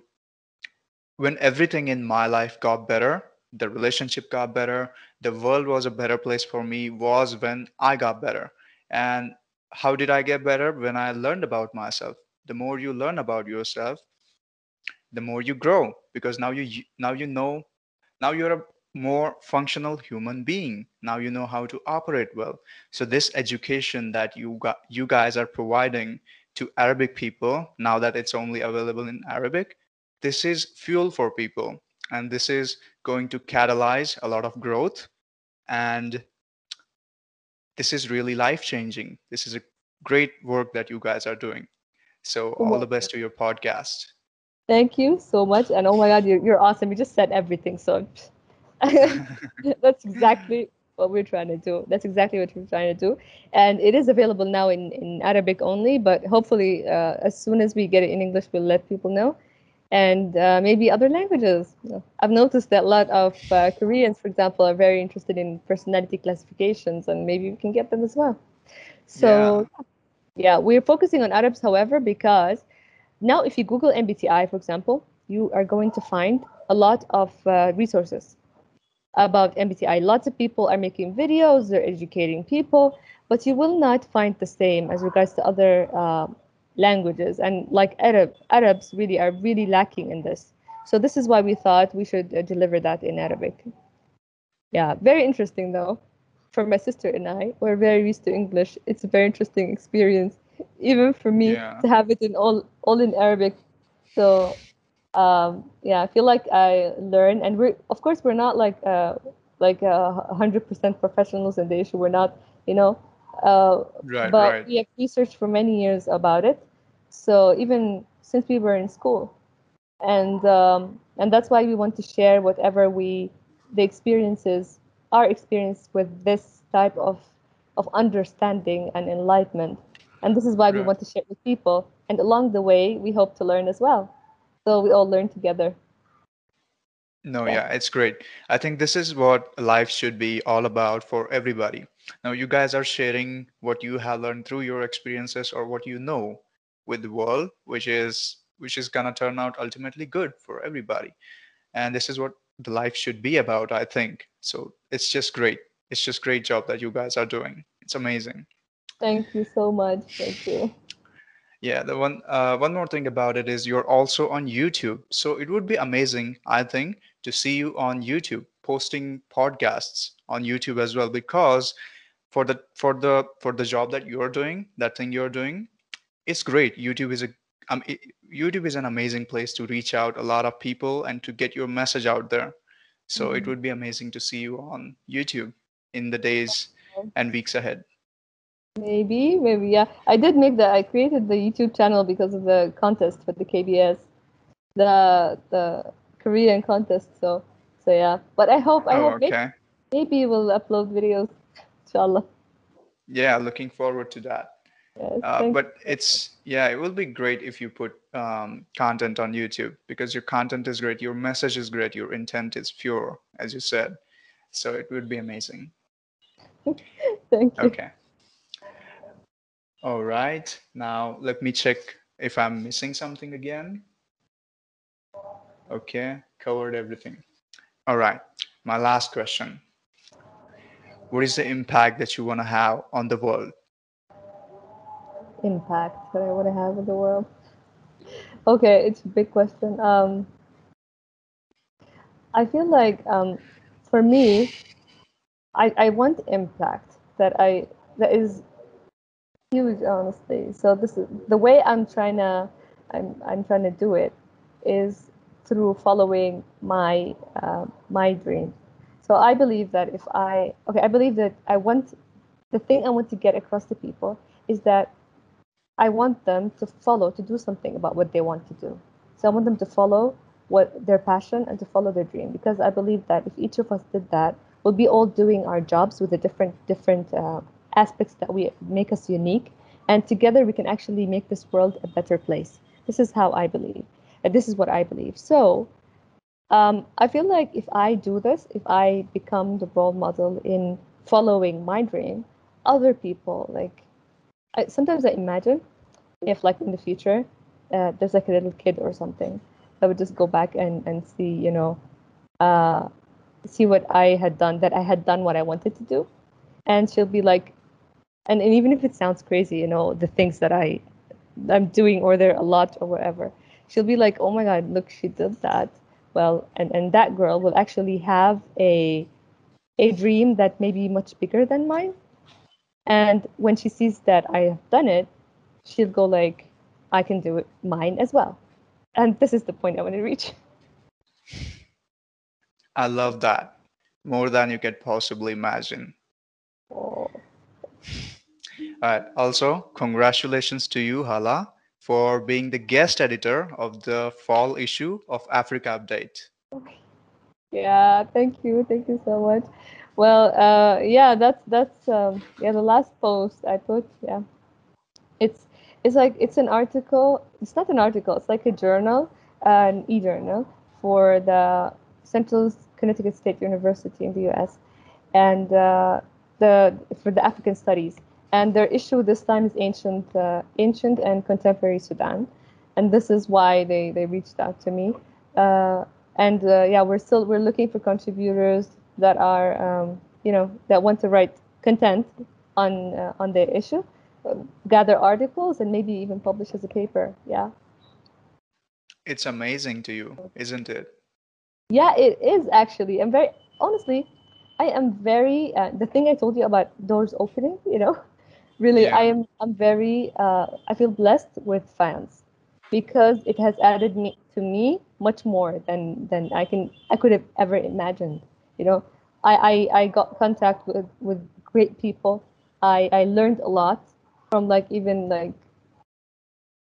when everything in my life got better, the relationship got better, the world was a better place for me, was when I got better. And how did I get better? When I learned about myself. The more you learn about yourself, the more you grow because now you now you know now you're a more functional human being now you know how to operate well so this education that you got you guys are providing to arabic people now that it's only available in arabic this is fuel for people and this is going to catalyze a lot of growth and this is really life changing this is a great work that you guys are doing so all the best to your podcast thank you so much and oh my god you're, you're awesome you just said everything so [LAUGHS] [LAUGHS] that's exactly what we're trying to do. That's exactly what we're trying to do. And it is available now in, in Arabic only, but hopefully, uh, as soon as we get it in English, we'll let people know. And uh, maybe other languages. I've noticed that a lot of uh, Koreans, for example, are very interested in personality classifications, and maybe we can get them as well. So, yeah, yeah we're focusing on Arabs, however, because now if you Google MBTI, for example, you are going to find a lot of uh, resources about MBTI. Lots of people are making videos, they're educating people, but you will not find the same as regards to other uh, languages. And like Arab, Arabs really are really lacking in this. So this is why we thought we should uh, deliver that in Arabic. Yeah, very interesting though. For my sister and I, we're very used to English. It's a very interesting experience, even for me yeah. to have it in all all in Arabic. So um, yeah, I feel like I learn, and we're of course we're not like uh, like uh, hundred percent professionals in the issue. We're not, you know, uh, right, but right. we have researched for many years about it. So even since we were in school, and um, and that's why we want to share whatever we the experiences our experience with this type of of understanding and enlightenment. And this is why we want to share with people. And along the way we hope to learn as well. So we all learn together. No yeah. yeah it's great. I think this is what life should be all about for everybody. Now you guys are sharing what you have learned through your experiences or what you know with the world which is which is gonna turn out ultimately good for everybody. And this is what the life should be about i think. So it's just great. It's just great job that you guys are doing. It's amazing. Thank you so much. Thank you. Yeah, the one uh, one more thing about it is you're also on YouTube. So it would be amazing, I think, to see you on YouTube posting podcasts on YouTube as well because for the for the for the job that you're doing, that thing you're doing, it's great. YouTube is a um, it, YouTube is an amazing place to reach out a lot of people and to get your message out there. So it Mhm. would be amazing to see you on YouTube in the days and weeks ahead. Maybe, maybe, yeah. I did make the. I created the YouTube channel because of the contest for the KBS, the the Korean contest. So, so yeah. But I hope, I Oh, hope maybe, maybe we'll upload videos, inshallah. Yeah, looking forward to that. Yes, Uh, but it's yeah, it will be great if you put um, content on YouTube because your content is great, your message is great, your intent is pure, as you said. So it would be amazing. [LAUGHS] thank you. Okay. All right. Now let me check if I'm missing something again. Okay, covered everything. All right. My last question. What is the impact that you want to have on the world? Impact that I want to have in the world. Okay, it's a big question. Um, I feel like um, for me, I, I want impact that I that is huge, honestly. So this is the way I'm trying to I'm I'm trying to do it is through following my uh, my dream. So I believe that if I okay, I believe that I want the thing I want to get across to people is that I want them to follow to do something about what they want to do. So I want them to follow what their passion and to follow their dream because I believe that if each of us did that, we'll be all doing our jobs with the different different uh, aspects that we make us unique, and together we can actually make this world a better place. This is how I believe, and this is what I believe. So. Um, I feel like if I do this, if I become the role model in following my dream, other people like I, sometimes I imagine if like in the future uh, there's like a little kid or something that would just go back and, and see you know uh, see what I had done that I had done what I wanted to do. And she'll be like and, and even if it sounds crazy you know the things that I I'm doing or they're a lot or whatever she'll be like oh my god look she did that. Well and, and that girl will actually have a a dream that may be much bigger than mine and when she sees that I have done it, she'll go like, I can do it mine as well. And this is the point I want to reach. I love that more than you could possibly imagine. Oh, Uh, also, congratulations to you, Hala, for being the guest editor of the fall issue of Africa Update. Okay. yeah, thank you, thank you so much. Well, uh, yeah, that's that's um, yeah the last post I put. Yeah, it's it's like it's an article. It's not an article. It's like a journal, an e-journal for the Central Connecticut State University in the U.S. and uh, the for the African studies. And their issue this time is ancient, uh, ancient and contemporary Sudan, and this is why they they reached out to me. Uh, and uh, yeah, we're still we're looking for contributors that are um, you know that want to write content on uh, on the issue, uh, gather articles, and maybe even publish as a paper. Yeah. It's amazing to you, isn't it? Yeah, it is actually. I'm very honestly, I am very uh, the thing I told you about doors opening. You know, [LAUGHS] really, Yeah. I am. I'm very. Uh, I feel blessed with Faience because it has added me to me much more than than I can I could have ever imagined. You know, I I, I got contact with with great people. I I learned a lot from like even like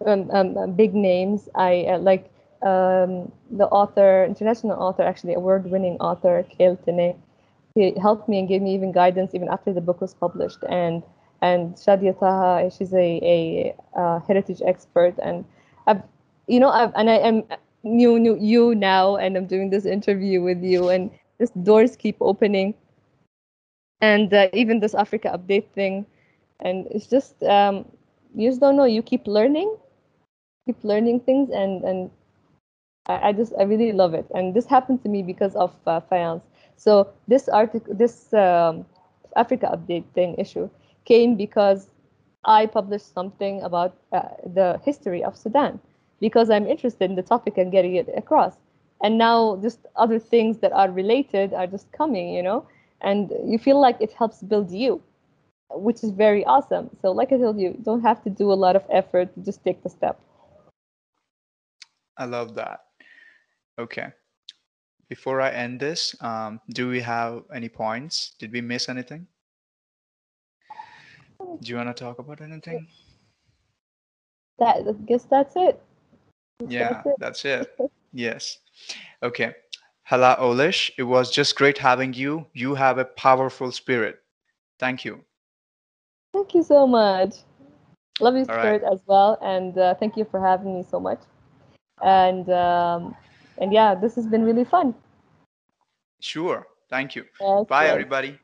um, um, um, big names. I uh, like um, the author, international author, actually award-winning author, Kale Tene. He helped me and gave me even guidance even after the book was published. And and Shadia Taha, she's a, a uh, heritage expert. And I've, you know, I've, and I am new, new you now, and I'm doing this interview with you, and just doors keep opening. And uh, even this Africa update thing, and it's just um, you just don't know. You keep learning, keep learning things, and and I, I just I really love it. And this happened to me because of uh. So this article, this um, Africa update thing issue came because I published something about uh, the history of Sudan because I'm interested in the topic and getting it across. And now just other things that are related are just coming, you know, and you feel like it helps build you. which is very awesome. So, like I told you, don't have to do a lot of effort. Just take the step. I love that. Okay. Before I end this, um, do we have any points? Did we miss anything? Do you want to talk about anything? That I guess that's it. Yeah, That's that's it. [LAUGHS] Yes. Okay. Hala Oleish, it was just great having you. You have a powerful spirit. Thank you. Thank you so much. Love your All right. spirit as well, and uh, thank you for having me so much. And um, and yeah, this has been really fun. Sure. Thank you. Yes, Bye, everybody.